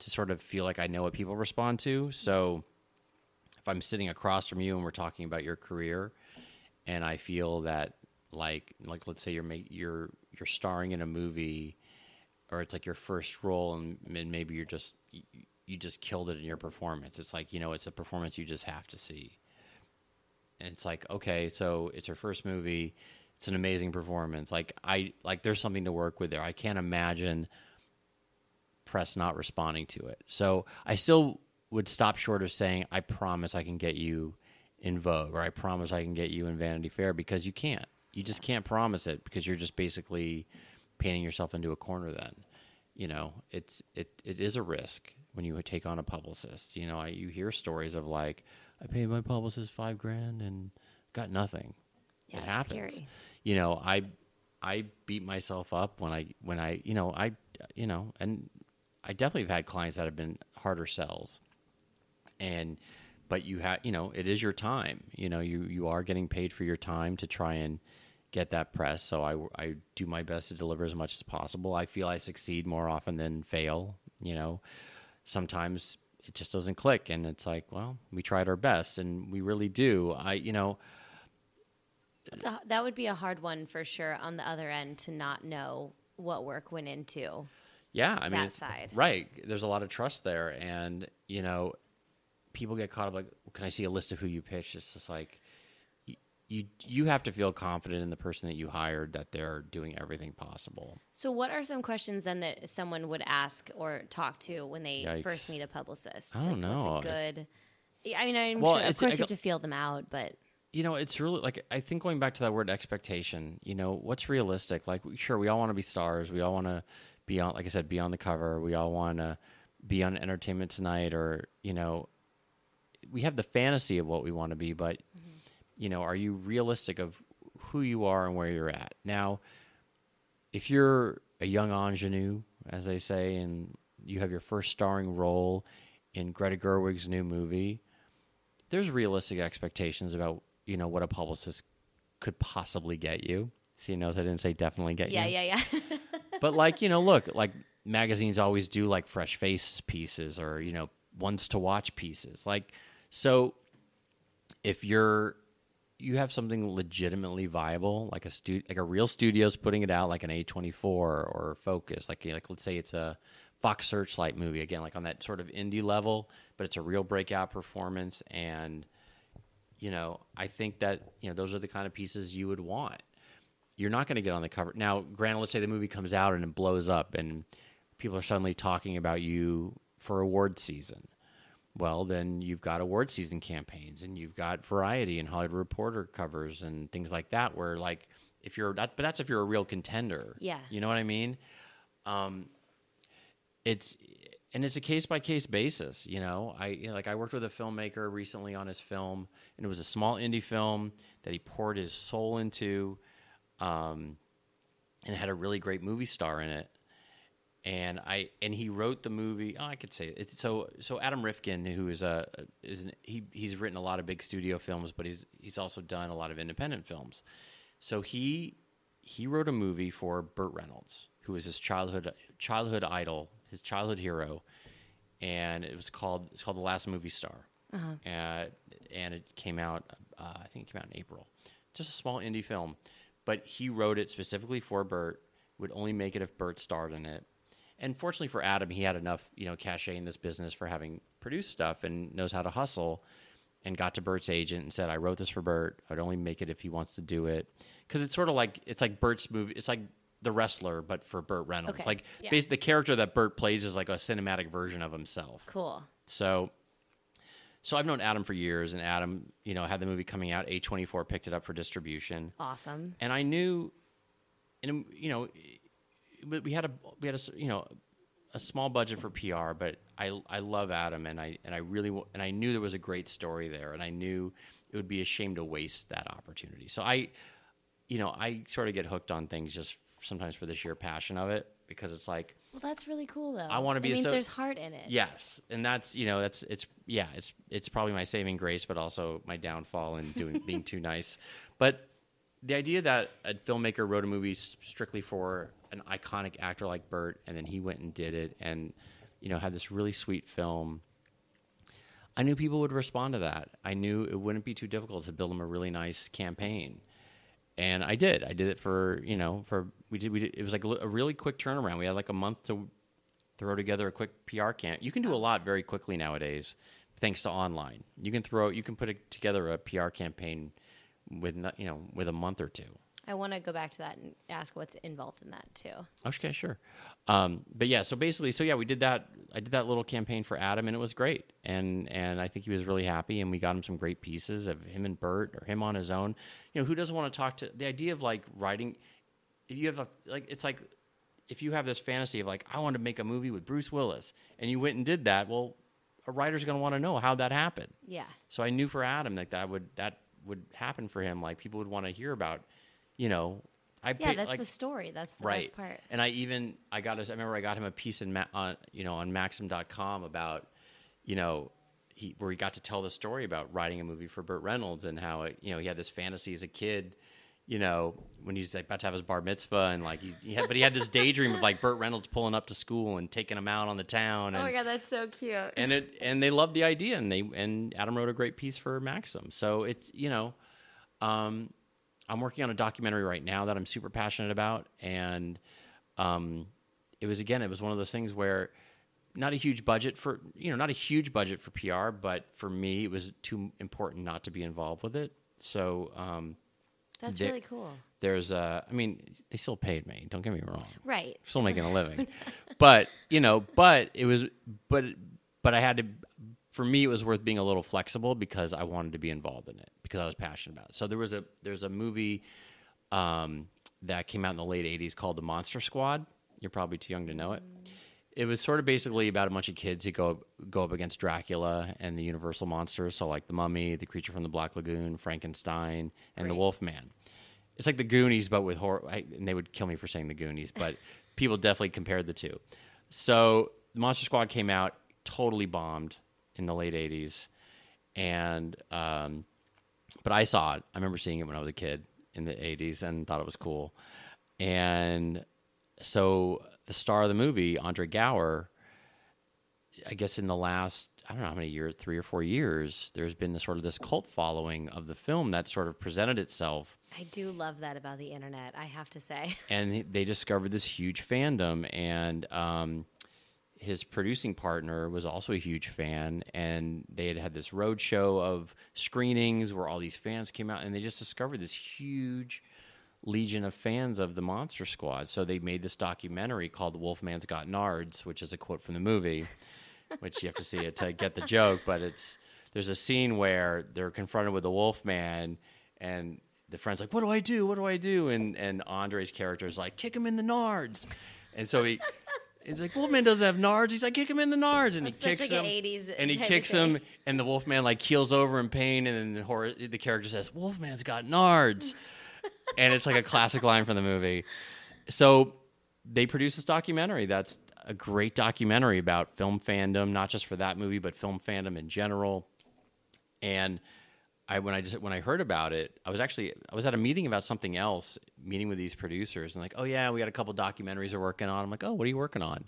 to sort of feel like I know what people respond to. So if I'm sitting across from you and we're talking about your career, and I feel that like like let's say you're ma- you're you're starring in a movie, or it's like your first role, and, and maybe you're just you, you just killed it in your performance. It's like you know it's a performance you just have to see. And it's like okay, so it's her first movie. It's an amazing performance. Like I like there's something to work with there. I can't imagine press not responding to it. So I still would stop short of saying, I promise I can get you in Vogue or I promise I can get you in Vanity Fair because you can't. You just can't promise it because you're just basically painting yourself into a corner then. You know, it's it it is a risk when you take on a publicist. You know, I, you hear stories of like, I paid my publicist five grand and got nothing. Yeah, it happens. scary. You know, I I beat myself up when I when I you know I you know and I definitely have had clients that have been harder sells, and but you have you know it is your time. You know you you are getting paid for your time to try and get that press. So I I do my best to deliver as much as possible. I feel I succeed more often than fail. You know, sometimes it just doesn't click, and it's like well we tried our best, and we really do. I you know. A, that would be a hard one for sure on the other end to not know what work went into. Yeah, I mean, that side. right? There's a lot of trust there, and you know, people get caught up like, "Can I see a list of who you pitched?" It's just like you you, you have to feel confident in the person that you hired that they're doing everything possible. So, what are some questions then that someone would ask or talk to when they Yikes. first meet a publicist? I don't Like, know. Good? I mean, I'm Well, sure, of course, you have to feel them out, but You know, it's really like I think going back to that word expectation. You know, what's realistic? Like, sure, we all want to be stars. We all want to be on, like I said, be on the cover. We all want to be on Entertainment Tonight, or you know, we have the fantasy of what we want to be, but mm-hmm. you know, are you realistic of who you are and where you're at? Now, if you're a young ingenue, as they say, and you have your first starring role in Greta Gerwig's new movie, there's realistic expectations about you know what a publicist could possibly get you. See, notice I didn't say definitely get yeah, you. Yeah, yeah, yeah. But like you know, look, like magazines always do like fresh face pieces or you know ones to watch pieces. Like so, if you're you have something legitimately viable, like a stu- like a real studio's putting it out, like an A twenty four or Focus, like like let's say it's a Fox Searchlight movie again, like on that sort of indie level, but it's a real breakout performance, and you know I think that you know those are the kind of pieces you would want you're not going to get on the cover. Now, granted, let's say the movie comes out and it blows up and people are suddenly talking about you for award season. Well, then you've got award season campaigns and you've got variety and Hollywood Reporter covers and things like that where like if you're that, but that's if you're a real contender. Yeah. You know what I mean? Um, it's and it's a case by case basis. You know, I like I worked with a filmmaker recently on his film, and it was a small indie film that he poured his soul into, um, and had a really great movie star in it. And I and he wrote the movie. Oh, I could say it. It's, so so Adam Rifkin, who is a is an, he he's written a lot of big studio films, but he's he's also done a lot of independent films. So he he wrote a movie for Burt Reynolds, who was his childhood childhood idol, his childhood hero, and it was called it's called The Last Movie Star, uh, and it came out uh, I think it came out in April, just a small indie film, but he wrote it specifically for Burt. Would only make it if Burt starred in it, and fortunately for Adam, he had enough you know cachet in this business for having produced stuff and knows how to hustle and got to Burt's agent and said, "I wrote this for Burt. I'd only make it if he wants to do it." Because it's sort of like it's like Burt's movie. It's like the wrestler, but for Burt Reynolds. Okay. Like Yeah. bas- the character that Burt plays is like a cinematic version of himself. Cool. So, so I've known Adam for years, and Adam, you know, had the movie coming out. A twenty four picked it up for distribution, Awesome. and I knew, and you know, we we had a we had a you know a small budget for PR, but I I love Adam, and I and I really and I knew there was a great story there, and I knew it would be a shame to waste that opportunity. So I, you know, I sort of get hooked on things just sometimes for the sheer passion of it because it's like Well, that's really cool, though. I be It a means so- there's heart in it. Yes, and that's you know that's it's yeah it's it's probably my saving grace, but also my downfall in doing being too nice. But the idea that a filmmaker wrote a movie strictly for an iconic actor like Burt, and then he went and did it, and you know had this really sweet film. I knew people would respond to that. I knew it wouldn't be too difficult to build them a really nice campaign and I did. I did it for you know for we did we did, it was like a, really quick turnaround. We had like a month to throw together a quick PR camp. You can do a lot very quickly nowadays, thanks to online. You can throw you can put a, together a PR campaign with you know with a month or two. I want to go back to that and ask what's involved in that too. Okay, sure. Um, but yeah, so basically, so yeah, we did that. I did that little campaign for Adam, and it was great. And and I think he was really happy. And we got him some great pieces of him and Burt, or him on his own. You know, who doesn't want to talk to the idea of like writing? If you have a like, it's like if you have this fantasy of like, I want to make a movie with Bruce Willis, and you went and did that. Well, a writer's going to want to know how that happened. Yeah. So I knew for Adam that that would that would happen for him. Like people would want to hear about, you know. I Yeah, that's like, the story. That's the right. best part. And I even I got a, I remember I got him a piece in Ma- on you know on Maxim.com about you know he where he got to tell the story about writing a movie for Burt Reynolds and how it, you know he had this fantasy as a kid. You know, when he's like, about to have his bar mitzvah, and like he, he had, but he had this daydream of like Burt Reynolds pulling up to school and taking him out on the town. And, Oh my god, that's so cute. and it and they loved the idea and they and Adam wrote a great piece for Maxim. So it's you know, um, I'm working on a documentary right now that I'm super passionate about, and um, it was again it was one of those things where not a huge budget for you know not a huge budget for PR, but for me it was too important not to be involved with it. So um, That's there- really cool. there's uh, I mean they still paid me. Don't get me wrong Right. still making a living. but you know, but it was, but but I had to. For me, it was worth being a little flexible because I wanted to be involved in it because I was passionate about it. So there was a there's a movie um, that came out in the late '80s called The Monster Squad. You're probably too young to know it. It was sort of basically about a bunch of kids who go go up against Dracula and the Universal monsters. So like the Mummy, the Creature from the Black Lagoon, Frankenstein, and the Right. Wolfman. It's like the Goonies, but with horror. I, and they would kill me for saying the Goonies, but people definitely compared the two. So the Monster Squad came out, totally bombed in the late '80s, and um, but I saw it. I remember seeing it when I was a kid in the '80s and thought it was cool. And so the star of the movie, Andre Gower, I guess in the last I don't know how many years, three or four years, there's been this sort of this cult following of the film that sort of presented itself I do love that about the internet, I have to say. and they discovered this huge fandom and um, his producing partner was also a huge fan and they had had this road show of screenings where all these fans came out and they just discovered this huge legion of fans of the monster squad so they made this documentary called wolfman's got nards which is a quote from the movie which you have to see it to get the joke but it's there's a scene where they're confronted with the wolfman and the friend's like, "What do I do? What do I do?" And and Andre's character is like, "Kick him in the nards," and so he. He's like, Wolfman doesn't have nards. He's like, kick him in the nards, and That's he kicks like him. an 80s and he kicks him, and the Wolfman like keels over in pain, and then the, horror, the character says, "Wolfman's got nards," and it's like a classic line from the movie. So they produce this documentary. That's a great documentary about film fandom, not just for that movie, but film fandom in general. And I when I just when I heard about it, I was actually I was at a meeting about something else, meeting with these producers, and like, oh yeah, we got a couple documentaries we're working on. I'm like, oh, what are you working on?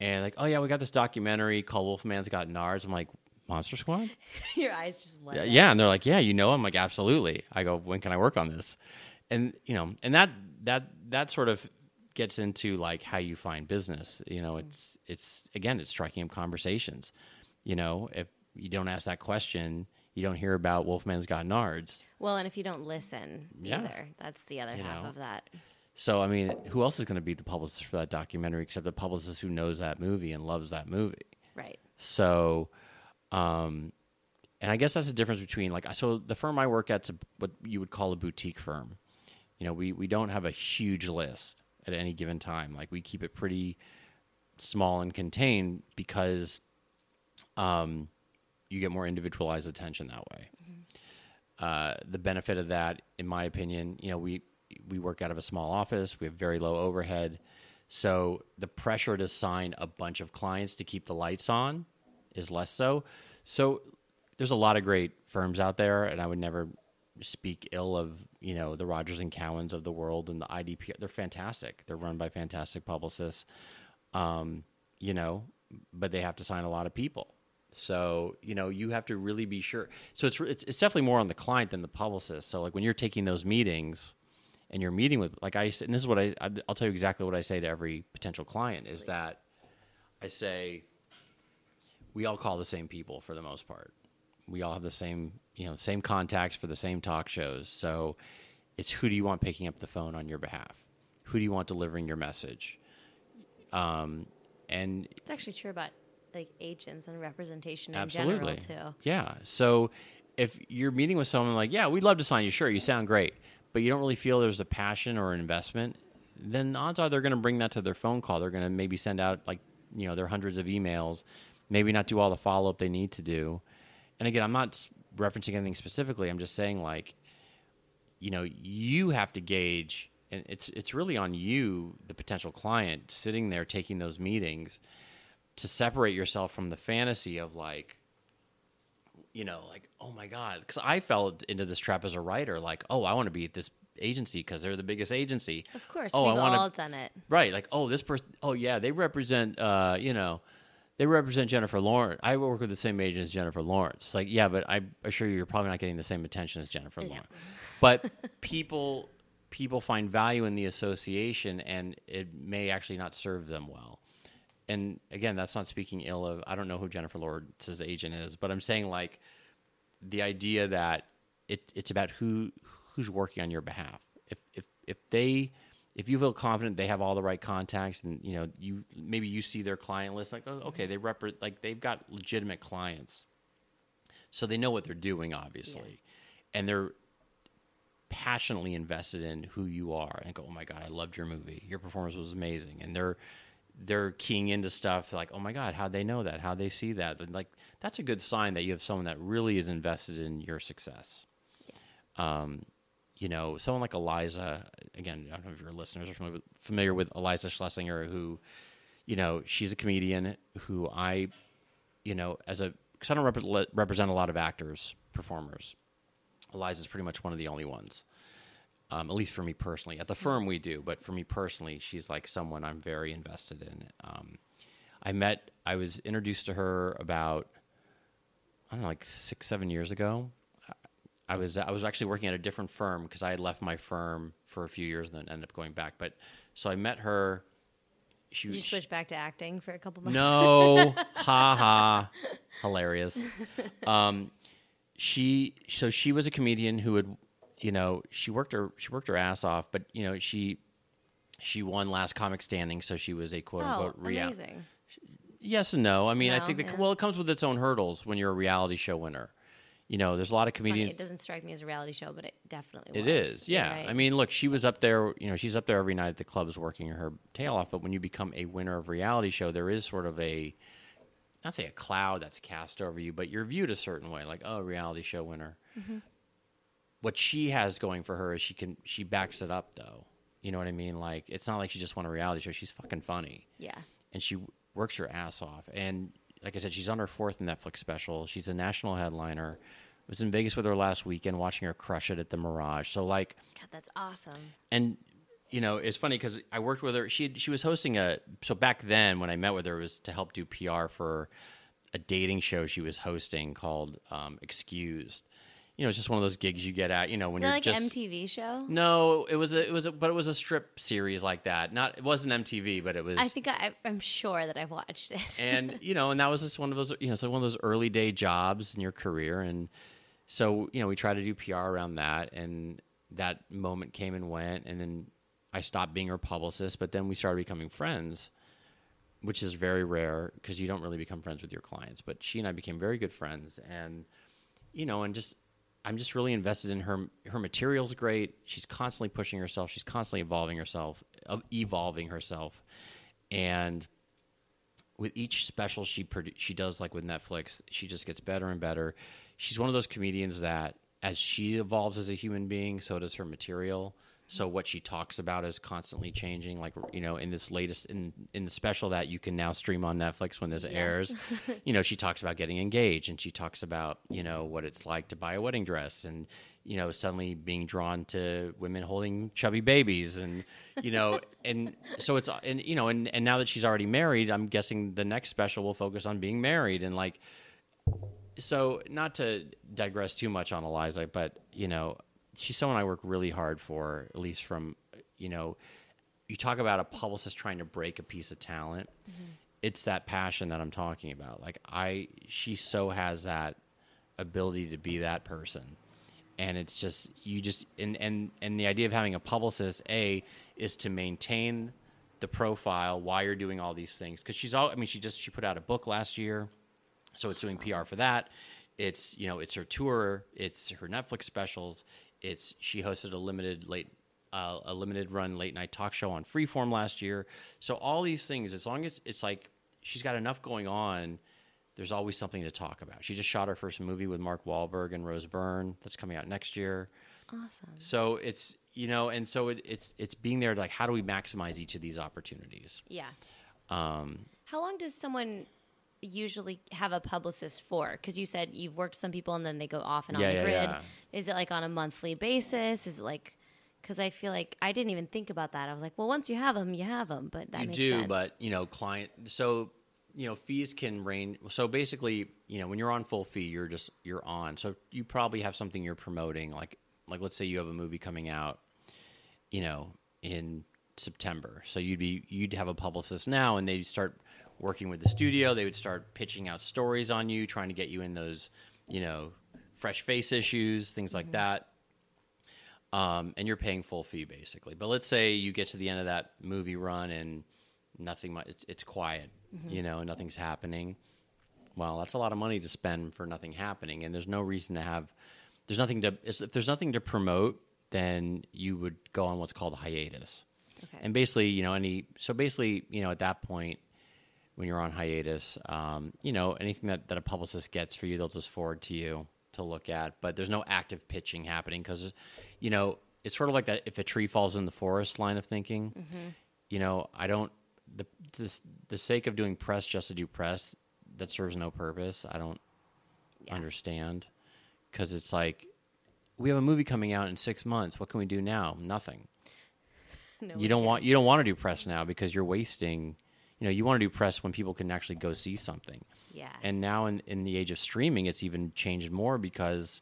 And like, oh yeah, we got this documentary called Wolfman's Got Nards. I'm like, Monster Squad? Your eyes just light Yeah, up. yeah, and they're like, yeah, you know, I'm like, absolutely. I go, when can I work on this? And you know, and that that that sort of gets into like how you find business. You know, mm-hmm. it's it's again, it's striking up conversations. You know, if you don't ask that question, you don't hear about Wolfman's Got Nards. Well, and if you don't listen Yeah. either, that's the other You half know. of that. So I mean, who else is going to be the publicist for that documentary except the publicist who knows that movie and loves that movie? Right. So, um, and I guess that's the difference between like so the firm I work at's a, what you would call a boutique firm. You know, we we don't have a huge list at any given time. Like we keep it pretty small and contained because um, you get more individualized attention that way. Uh, the benefit of that, in my opinion, you know, we we work out of a small office. We have very low overhead, so the pressure to sign a bunch of clients to keep the lights on is less so. So there's a lot of great firms out there, and I would never speak ill of you know the Rogers and Cowans of the world and the IDP. They're fantastic. They're run by fantastic publicists, um, you know, but they have to sign a lot of people. So you know you have to really be sure. So it's it's, it's definitely more on the client than the publicist. So like when you're taking those meetings, and you're meeting with like I and this is what I I'll tell you exactly what I say to every potential client is that I say we all call the same people for the most part. We all have the same, you know, same contacts for the same talk shows. So it's who do you want picking up the phone on your behalf? Who do you want delivering your message? Um, and It's actually true about like agents and representation in absolutely, general too. yeah. So if you're meeting with someone like, yeah, we'd love to sign you, sure, you sound great, but you don't really feel there's a passion or an investment, then odds are they're going to bring that to their phone call. They're going to maybe send out like, you know, their hundreds of emails, maybe not do all the follow up they need to do. And again, I'm not referencing anything specifically. I'm just saying like, you know, you have to gauge, and it's it's really on you, the potential client, sitting there taking those meetings, to separate yourself from the fantasy of like, you know, like oh my god, because I fell into this trap as a writer, like oh I want to be at this agency because they're the biggest agency. Of course, Oh, I we've wanna- all done it. Right, like oh this person, oh yeah, they represent, uh, you know, they represent Jennifer Lawrence. I work with the same agent as Jennifer Lawrence. It's like yeah, but I assure you, you're probably not getting the same attention as Jennifer Yeah. Lawrence. But people people find value in the association, and it may actually not serve them well. And again, that's not speaking ill of. I don't know who Jennifer Lawrence's agent is, but I'm saying like the idea that it, it's about who who's working on your behalf. If if if they if you feel confident they have all the right contacts and you know you maybe you see their client list like oh, okay they repre- like they've got legitimate clients, so they know what they're doing obviously, and they're passionately invested in who you are. And go oh my god I loved your movie. Your performance was amazing. And they're they're keying into stuff like, oh my God, how'd they know that? How'd they see that? And like, that's a good sign that you have someone that really is invested in your success. Um, you know, someone like Iliza, again, I don't know if your listeners are familiar with, familiar with Iliza Shlesinger, who, you know, she's a comedian who I, you know, as a, because I don't rep- represent a lot of actors, performers. Iliza's pretty much one of the only ones um, at least for me personally. At the firm, we do, but for me personally, she's like someone I'm very invested in. Um, I met, I was introduced to her about, I don't know, like six, seven years ago. I was I was actually working at a different firm because I had left my firm for a few years and then ended up going back. But so I met her. She Did you back to acting for a couple months? no, ha ha, hilarious. Um, she so she was a comedian who would, you know, she worked her she worked her ass off, but you know she she won last comic standing, so she was a quote Oh, unquote reality. amazing. Yes and no. I mean, I think the, yeah. well, it comes with its own hurdles when you're a reality show winner. you know, there's a lot of comedians. It doesn't strike me as a reality show, but it definitely It was. is, yeah. right. I mean, look, she was up there. You know, she's up there every night at the clubs working her tail off. But when you become a winner of reality show, there is sort of a, not say a cloud that's cast over you, but you're viewed a certain way, like oh, reality show winner. Mm-hmm. What she has going for her is she can she backs it up though. You know what I mean? Like it's not like she just won a reality show. She's fucking funny yeah. and she works her ass off. And like I said, she's on her fourth Netflix special. She's a national headliner. I Was in Vegas with her last weekend, watching her crush it at the Mirage. So like, God, that's awesome. and you know, it's funny because I worked with her. She she was hosting a. So back then, when I met with her, it was to help do PR for a dating show she was hosting called um, Excused. You know, it's just one of those gigs you get at. You know, when you're like just MTV show? no, it was a it was a but it was a strip series like that. Not it wasn't MTV, but it was I think I, I'm sure that I've watched it. and you know, and that was just one of those, you know, so one of those early day jobs in your career, and so you know, we tried to do PR around that, and that moment came and went, and then I stopped being her publicist, but then we started becoming friends, which is very rare because you don't really become friends with your clients. But she and I became very good friends, and you know, and just I'm just really invested in her. Her material's great. She's constantly pushing herself. She's constantly evolving herself, evolving herself, and with each special she produ- she does like with Netflix, she just gets better and better. She's one of those comedians that as she evolves as a human being, so does her material. So what she talks about is constantly changing. Like you know, in this latest in in the special that you can now stream on Netflix when this airs, you know, she talks about getting engaged and she talks about you know what it's like to buy a wedding dress and you know suddenly being drawn to women holding chubby babies and you know and so it's and you know and and now that she's already married, I'm guessing the next special will focus on being married and like so not to digress too much on Iliza, but you know, she's someone I work really hard for, at least from you know, you talk about a publicist trying to break a piece of talent. Mm-hmm. It's that passion that I'm talking about. Like I she so has that ability to be that person. And it's just you just and and and the idea of having a publicist a is to maintain the profile while you're doing all these things because she's all I mean she just she put out a book last year so it's doing PR for that. It's you know it's her tour. It's her Netflix specials. It's she hosted a limited late uh, a limited run late night talk show on Freeform last year. So all these things, as long as it's like she's got enough going on, there's always something to talk about. She just shot her first movie with Mark Wahlberg and Rose Byrne that's coming out next year. awesome. So it's you know, and so it, it's it's being there. Like, how do we maximize each of these opportunities? Yeah. Um, How long does someone usually have a publicist for? Because you said you've worked some people and then they go off and Yeah, on the yeah, grid. yeah. Is it like on a monthly basis? Is it like? Because I feel like I didn't even think about that. I was like, well, once you have them, you have them. But that you makes do, sense. but you know, client. So you know, fees can range. So basically, you know, when you're on full fee, you're just you're on. So you probably have something you're promoting, like like let's say you have a movie coming out, you know, in September. So you'd be you'd have a publicist now, and they'd start working with the studio. They would start pitching out stories on you, trying to get you in those, you know, fresh face issues, things like that um, and you're paying full fee basically. But let's say you get to the end of that movie run and nothing much. It's, it's quiet, you know, and nothing's happening. Well, that's a lot of money to spend for nothing happening, and there's no reason to have. There's nothing to. If there's nothing to promote, then you would go on what's called a hiatus. Okay. And basically, you know, any so basically, you know, at that point, when you're on hiatus, um, you know, anything that, that a publicist gets for you, they'll just forward to you to look at. But there's no active pitching happening because, you know, it's sort of like that if a tree falls in the forest line of thinking. You know, I don't the the the sake of doing press just to do press that serves no purpose. I don't Yeah. understand because it's like we have a movie coming out in six months. What can we do now? Nothing No you don't want you don't want to do press now because you're wasting you know you want to do press when people can actually go see something Yeah. and now in, in the age of streaming it's even changed more because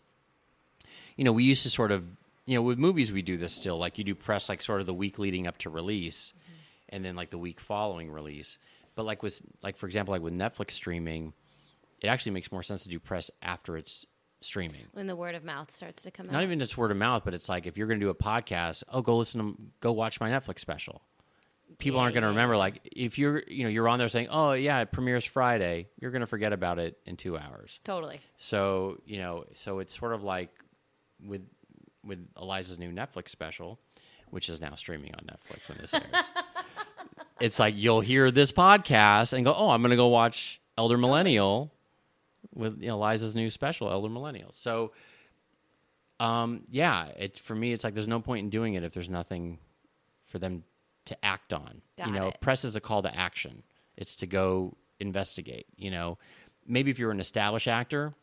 you know we used to sort of you know with movies we do this still like you do press like sort of the week leading up to release mm-hmm. and then like the week following release but like with like for example like with netflix streaming it actually makes more sense to do press after it's streaming when the word of mouth starts to come out. not even just word of mouth, but it's like if you're going to do a podcast, oh, go listen to, go watch my Netflix special. People Yeah, aren't going to yeah, remember. Like if you're, you know, you're on there saying, "Oh yeah, it premieres Friday," you're going to forget about it in two hours. Totally. So you know, so it's sort of like with with Iliza's new Netflix special, which is now streaming on Netflix when this airs. it's like you'll hear this podcast and go, "Oh, I'm going to go watch Elder Millennial with you know, Iliza's new special, Elder Millennial." So, um, yeah, it for me, it's like there's no point in doing it if there's nothing for them to act on. Got you know, it. press is a call to action. It's to go investigate. You know, maybe if you're an established actor,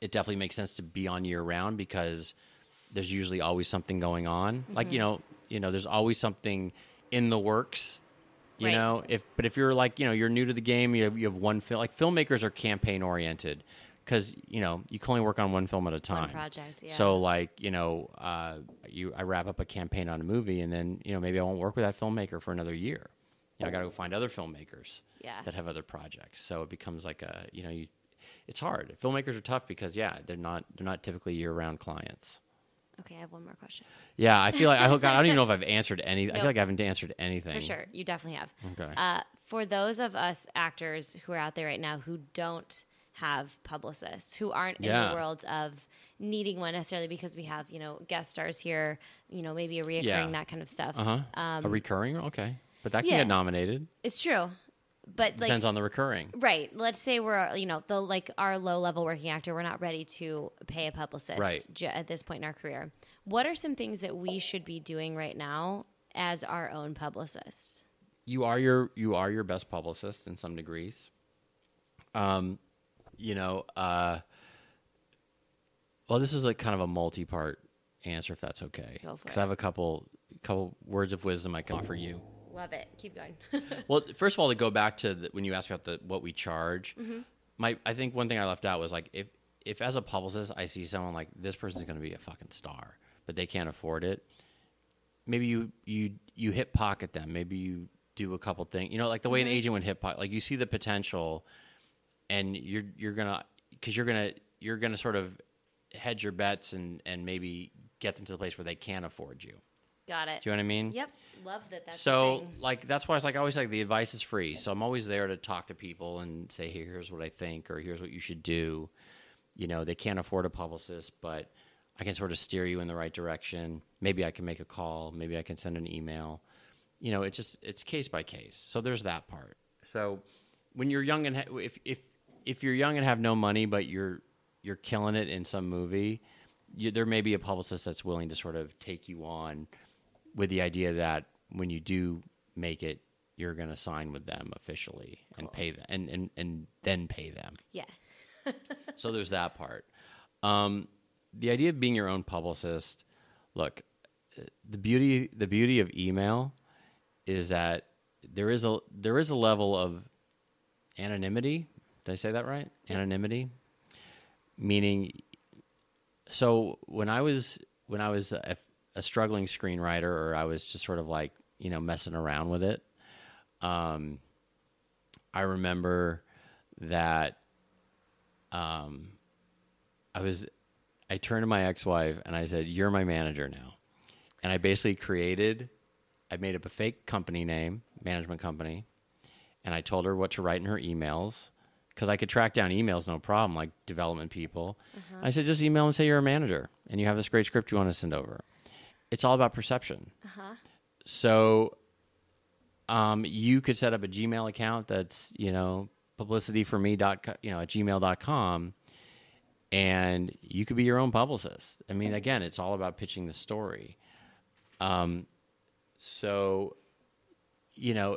it definitely makes sense to be on year round because there's usually always something going on. Like Mm-hmm. you know, you know, there's always something in the works. You Right. know, if but if you're like you know you're new to the game, you have, you have one film. Like filmmakers are campaign oriented because you know you can only work on one film at a time. project, yeah. So like you know, uh, you I wrap up a campaign on a movie, and then you know maybe I won't work with that filmmaker for another year. You know, I got to go find other filmmakers Yeah. that have other projects. So it becomes like a you know you, it's hard. Filmmakers are tough because yeah, they're not they're not typically year round clients. Okay, I have one more question. Yeah, I feel like I, God, I don't even know if I've answered any. I feel like I haven't answered anything. For sure, you definitely have. Okay. Uh, for those of us actors who are out there right now who don't have publicists, who aren't in the world of needing one necessarily because we have you know guest stars here, you know maybe a reoccurring Yeah. that kind of stuff. Uh huh. Um, a recurring, okay, but that can yeah. get nominated. it's true, but like Depends on the recurring. Right. Let's say we're, you know, the like our low level working actor, we're not ready to pay a publicist Right. j- at this point in our career. What are some things that we should be doing right now as our own publicists? you are your you are your best publicist in some degrees. Um, you know, uh, well, this is like kind of a multi-part answer, if that's okay. Because. I have a couple couple words of wisdom I can offer you. Love it. Keep going. Well, first of all, to go back to the, when you asked about the what we charge, Mm-hmm. my I think one thing I left out was like if if as a publicist I see someone like this person's going to be a fucking star, but they can't afford it. Maybe you you you hit pocket them. Maybe you do a couple things. You know, like the way an agent would hit pocket. Like you see the potential, and you're you're gonna because you're gonna you're gonna sort of hedge your bets and and maybe get them to the place where they can afford you. Got it. Do you know what I mean? Yep. Love that. That's so like that's why it's like I always like the advice is free. So I'm always there to talk to people and say, hey, here's what I think, or here's what you should do. You know, they can't afford a publicist, but I can sort of steer you in the right direction. Maybe I can make a call. Maybe I can send an email. You know, it's just it's case by case. So there's that part. So when you're young and if if if you're young and have no money, but you're you're killing it in some movie, you, there may be a publicist that's willing to sort of take you on with the idea that when you do make it, you're going to sign with them officially and pay them, and, and, and then pay them. yeah. So there's that part. Um, the idea of being your own publicist, look, the beauty the beauty of email is that there is a there is a level of anonymity. Did I say that right? Anonymity, meaning. So when I was when I was a, a struggling screenwriter, or I was just sort of like you know messing around with it, um, I remember that um, I was, I turned to my ex-wife and I said, "You're my manager now," and I basically created, I made up a fake company name, management company, and I told her what to write in her emails because I could track down emails no problem, like development people. I said, just email and say you're a manager and you have this great script you want to send over. It's all about perception. So um, you could set up a Gmail account that's, you know, publicity for me dot you know at gmail.com and you could be your own publicist i mean again it's all about pitching the story um, so you know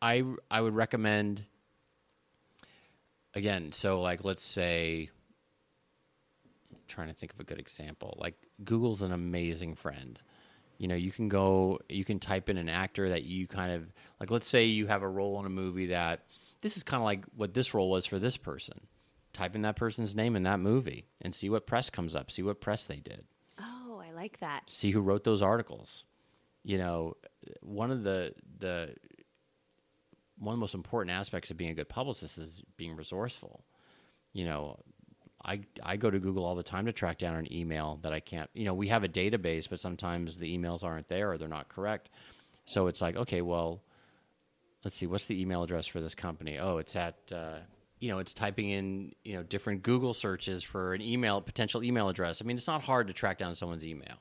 i i would recommend again so like let's say I'm trying to think of a good example like google's an amazing friend. You know you can go you can type in an actor that you kind of like let's say you have a role in a movie that this is kind of like what this role was for this person. Type in that person's name in that movie and see what press comes up see what press they did. Oh, I like that. see who wrote those articles. You know one of the the one of the most important aspects of being a good publicist is being resourceful you know I, I go to Google all the time to track down an email that I can't, you know, we have a database, but sometimes the emails aren't there or they're not correct. So it's like, okay, well, let's see, what's the email address for this company? Oh, it's at, uh, you know, it's typing in, you know, different Google searches for an email, potential email address. I mean, it's not hard to track down someone's email.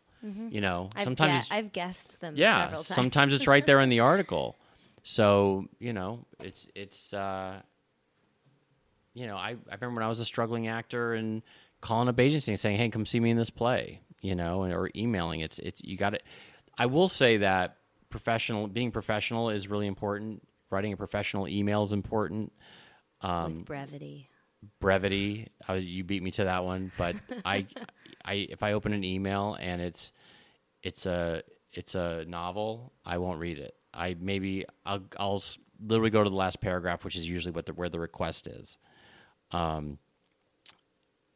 You know, I've, sometimes gue- I've guessed them yeah, several times. sometimes it's right there in the article. So you know, it's it's uh, you know, I, I remember when I was a struggling actor and calling up agency and saying, "Hey, come see me in this play," you know, and, or emailing. It's it's you got it. I will say that professional being professional is really important. Writing a professional email is important. Um, with brevity. brevity. Uh, you beat me to that one, but I, I if I open an email and it's it's a it's a novel, I won't read it. I maybe I'll I'll literally go to the last paragraph, which is usually what the where the request is. Um,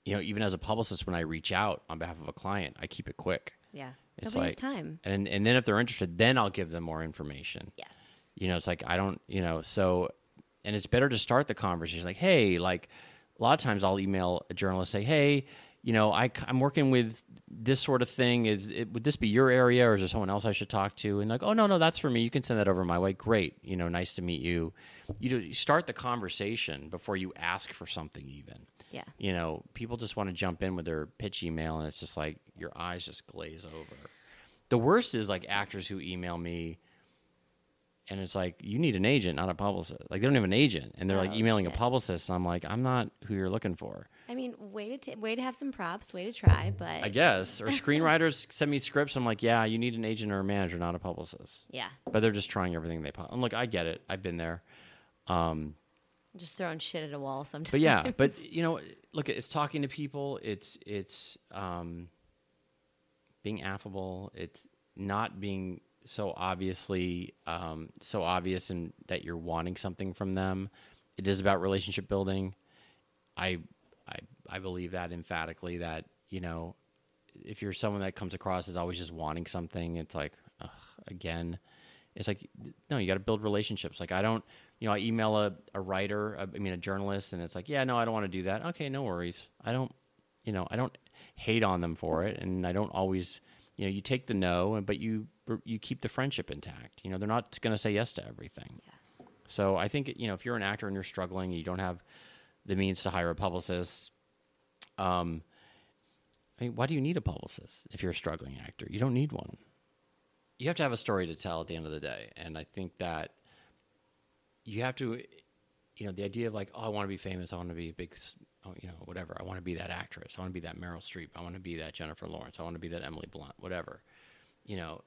you know, even as a publicist, when I reach out on behalf of a client, I keep it quick. Yeah. It's Nobody like- time. And and then if they're interested, then I'll give them more information Yes. you know it's like i don't you know so and it's better to start the conversation like hey like a lot of times i'll email a journalist say hey you know I, i'm working with this sort of thing is it, would this be your area or is there someone else i should talk to? And like oh no no that's for me. You can send that over my way. Great you know nice to meet you. You, do, you start the conversation before you ask for something even. Yeah. you know people just want to jump in with their pitch email and it's just like your eyes just glaze over. The worst is like actors who email me and it's like you need an agent not a publicist like they don't have an agent and they're like Oh, emailing shit. a publicist and i'm like i'm not who you're looking for I mean, way to t- way to have some props, way to try, but i guess or screenwriters send me scripts i'm like yeah you need an agent or a manager not a publicist yeah, but they're just trying everything they possibly. I'm like, I get it. I've been there. Um, just throwing shit at a wall sometimes. but yeah, but you know, look, it's talking to people. It's it's um, being affable. It's not being so obviously um, so obvious and that you're wanting something from them. It is about relationship building. I I I believe that emphatically. That you know, if you're someone that comes across as always just wanting something, it's like ugh, again. It's like no, you got to build relationships. Like I don't, you know, I email a, a writer, a, I mean a journalist, and it's like, yeah, no, I don't want to do that. Okay, no worries. I don't, you know, I don't hate on them for it, and I don't always, you know, you take the no, and but you you keep the friendship intact. You know, they're not going to say yes to everything. Yeah. So I think you know if you're an actor and you're struggling, and you don't have the means to hire a publicist. Um, I mean, why do you need a publicist if you're a struggling actor? You don't need one. You have to have a story to tell at the end of the day, and I think that you have to, you know, the idea of like, oh, I want to be famous, I want to be a big, Oh, you know, whatever. I want to be that actress. I want to be that Meryl Streep. I want to be that Jennifer Lawrence. I want to be that Emily Blunt. Whatever. You know,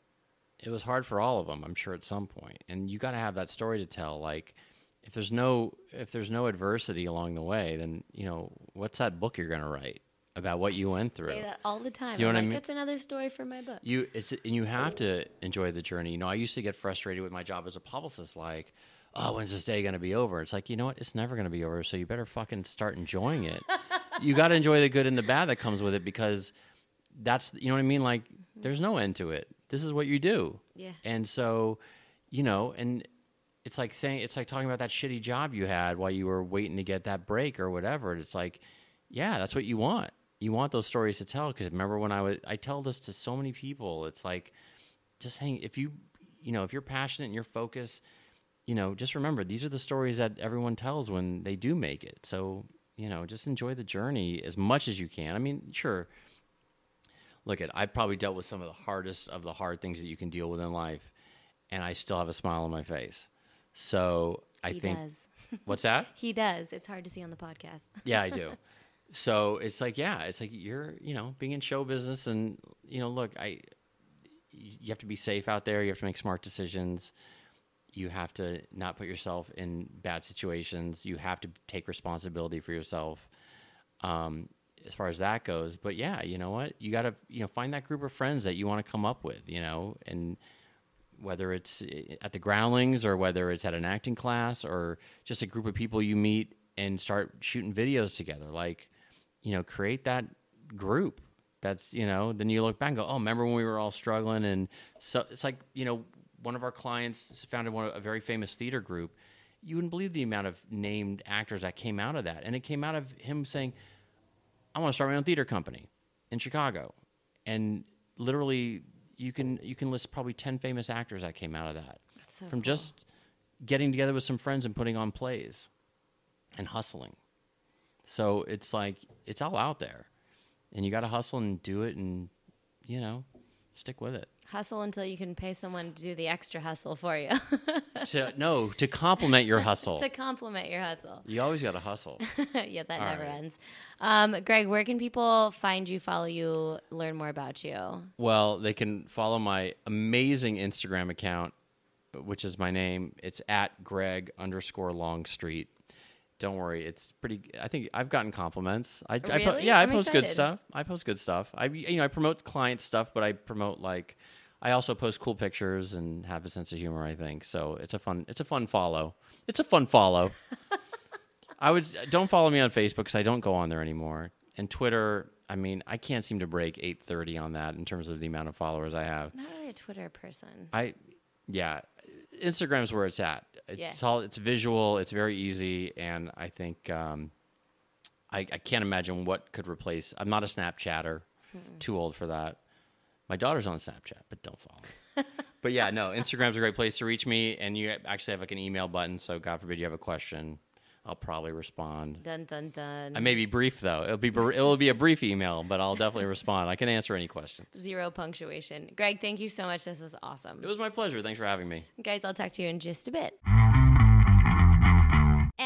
it was hard for all of them, I'm sure, at some point, and you got to have that story to tell. Like, if there's no if there's no adversity along the way, then you know, what's that book you're going to write about what you went through? say that all the time. Do you know I'm what I mean? That's another story for my book. You it's and you have to enjoy the journey. You know, I used to get frustrated with my job as a publicist, like, oh, when's this day going to be over? It's like, you know what? It's never going to be over. So you better fucking start enjoying it. you got to enjoy the good and the bad that comes with it because that's you know what I mean. Like, there's no end to it. This is what you do. Yeah. And so, you know, and it's like saying it's like talking about that shitty job you had while you were waiting to get that break or whatever. It's like, yeah, that's what you want. You want those stories to tell because remember when I was I tell this to so many people. It's like just hang if you you know if you're passionate and you're focused, you know, just remember these are the stories that everyone tells when they do make it. So you know, just enjoy the journey as much as you can. I mean, sure. Look at I probably dealt with some of the hardest of the hard things that you can deal with in life, and I still have a smile on my face. So I he think does. what's that? He does. It's hard to see on the podcast. Yeah, I do. so it's like, yeah, it's like you're, you know, being in show business, and you know, look, I, you have to be safe out there. You have to make smart decisions. You have to not put yourself in bad situations. You have to take responsibility for yourself. Um, as far as that goes, but yeah, you know what? You got to, you know, find that group of friends that you want to come up with, you know, and whether it's eh, at the groundlings or whether it's at an acting class or just a group of people you meet and start shooting videos together like you know create that group that's you know then you look back and go oh remember when we were all struggling and so it's like you know one of our clients founded one a very famous theater group you wouldn't believe the amount of named actors that came out of that and it came out of him saying i want to start my own theater company in chicago and literally you can you can list probably ten famous actors that came out of that That's so from cool. just getting together with some friends and putting on plays and hustling. So it's like it's all out there, and you got to hustle and do it, and you know, stick with it. Hustle until you can pay someone to do the extra hustle for you to no to complement your hustle. to complement your hustle. you always got to hustle. yeah, that All never right. ends. Um, Greg, where can people find you, follow you, learn more about you? Well, they can follow my amazing Instagram account, which is my name. It's at Greg underscore Longstreet. Don't worry, it's pretty. I think I've gotten compliments. I, I Really? yeah, I I'm post good stuff. I post good stuff. I you know I promote client stuff, but I promote like I also post cool pictures and have a sense of humor. I think so. It's a fun. It's a fun follow. It's a fun follow. I would don't follow me on Facebook because I don't go on there anymore. And Twitter, I mean, I can't seem to break 830 on that in terms of the amount of followers I have. Not really a Twitter person. I, yeah, Instagram's where it's at. It's Yeah. all it's visual. It's very easy, and I think um, I, I can't imagine what could replace. I'm not a Snapchatter. Too old for that. My daughter's on Snapchat, but don't follow. me. but yeah, no, Instagram's a great place to reach me, and you actually have like an email button. So God forbid you have a question, I'll probably respond. Dun dun dun. I may be brief though. It'll be br- it'll be a brief email, but I'll definitely respond. I can answer any questions. Zero punctuation. Greg, thank you so much. This was awesome. It was my pleasure. Thanks for having me. Guys, I'll talk to you in just a bit.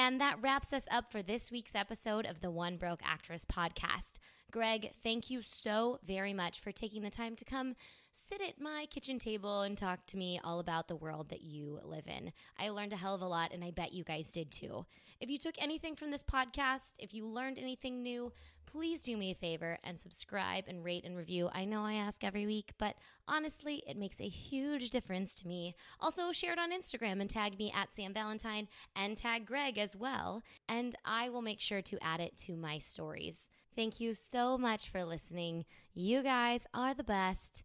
And that wraps us up for this week's episode of the One Broke Actress podcast. Greg, thank you so very much for taking the time to come sit at my kitchen table and talk to me all about the world that you live in. I learned a hell of a lot, and I bet you guys did too. If you took anything from this podcast, if you learned anything new, please do me a favor and subscribe and rate and review. I know I ask every week, but honestly, it makes a huge difference to me. Also, share it on Instagram and tag me at Sam Valentine and tag Greg as well, and I will make sure to add it to my stories. Thank you so much for listening. You guys are the best,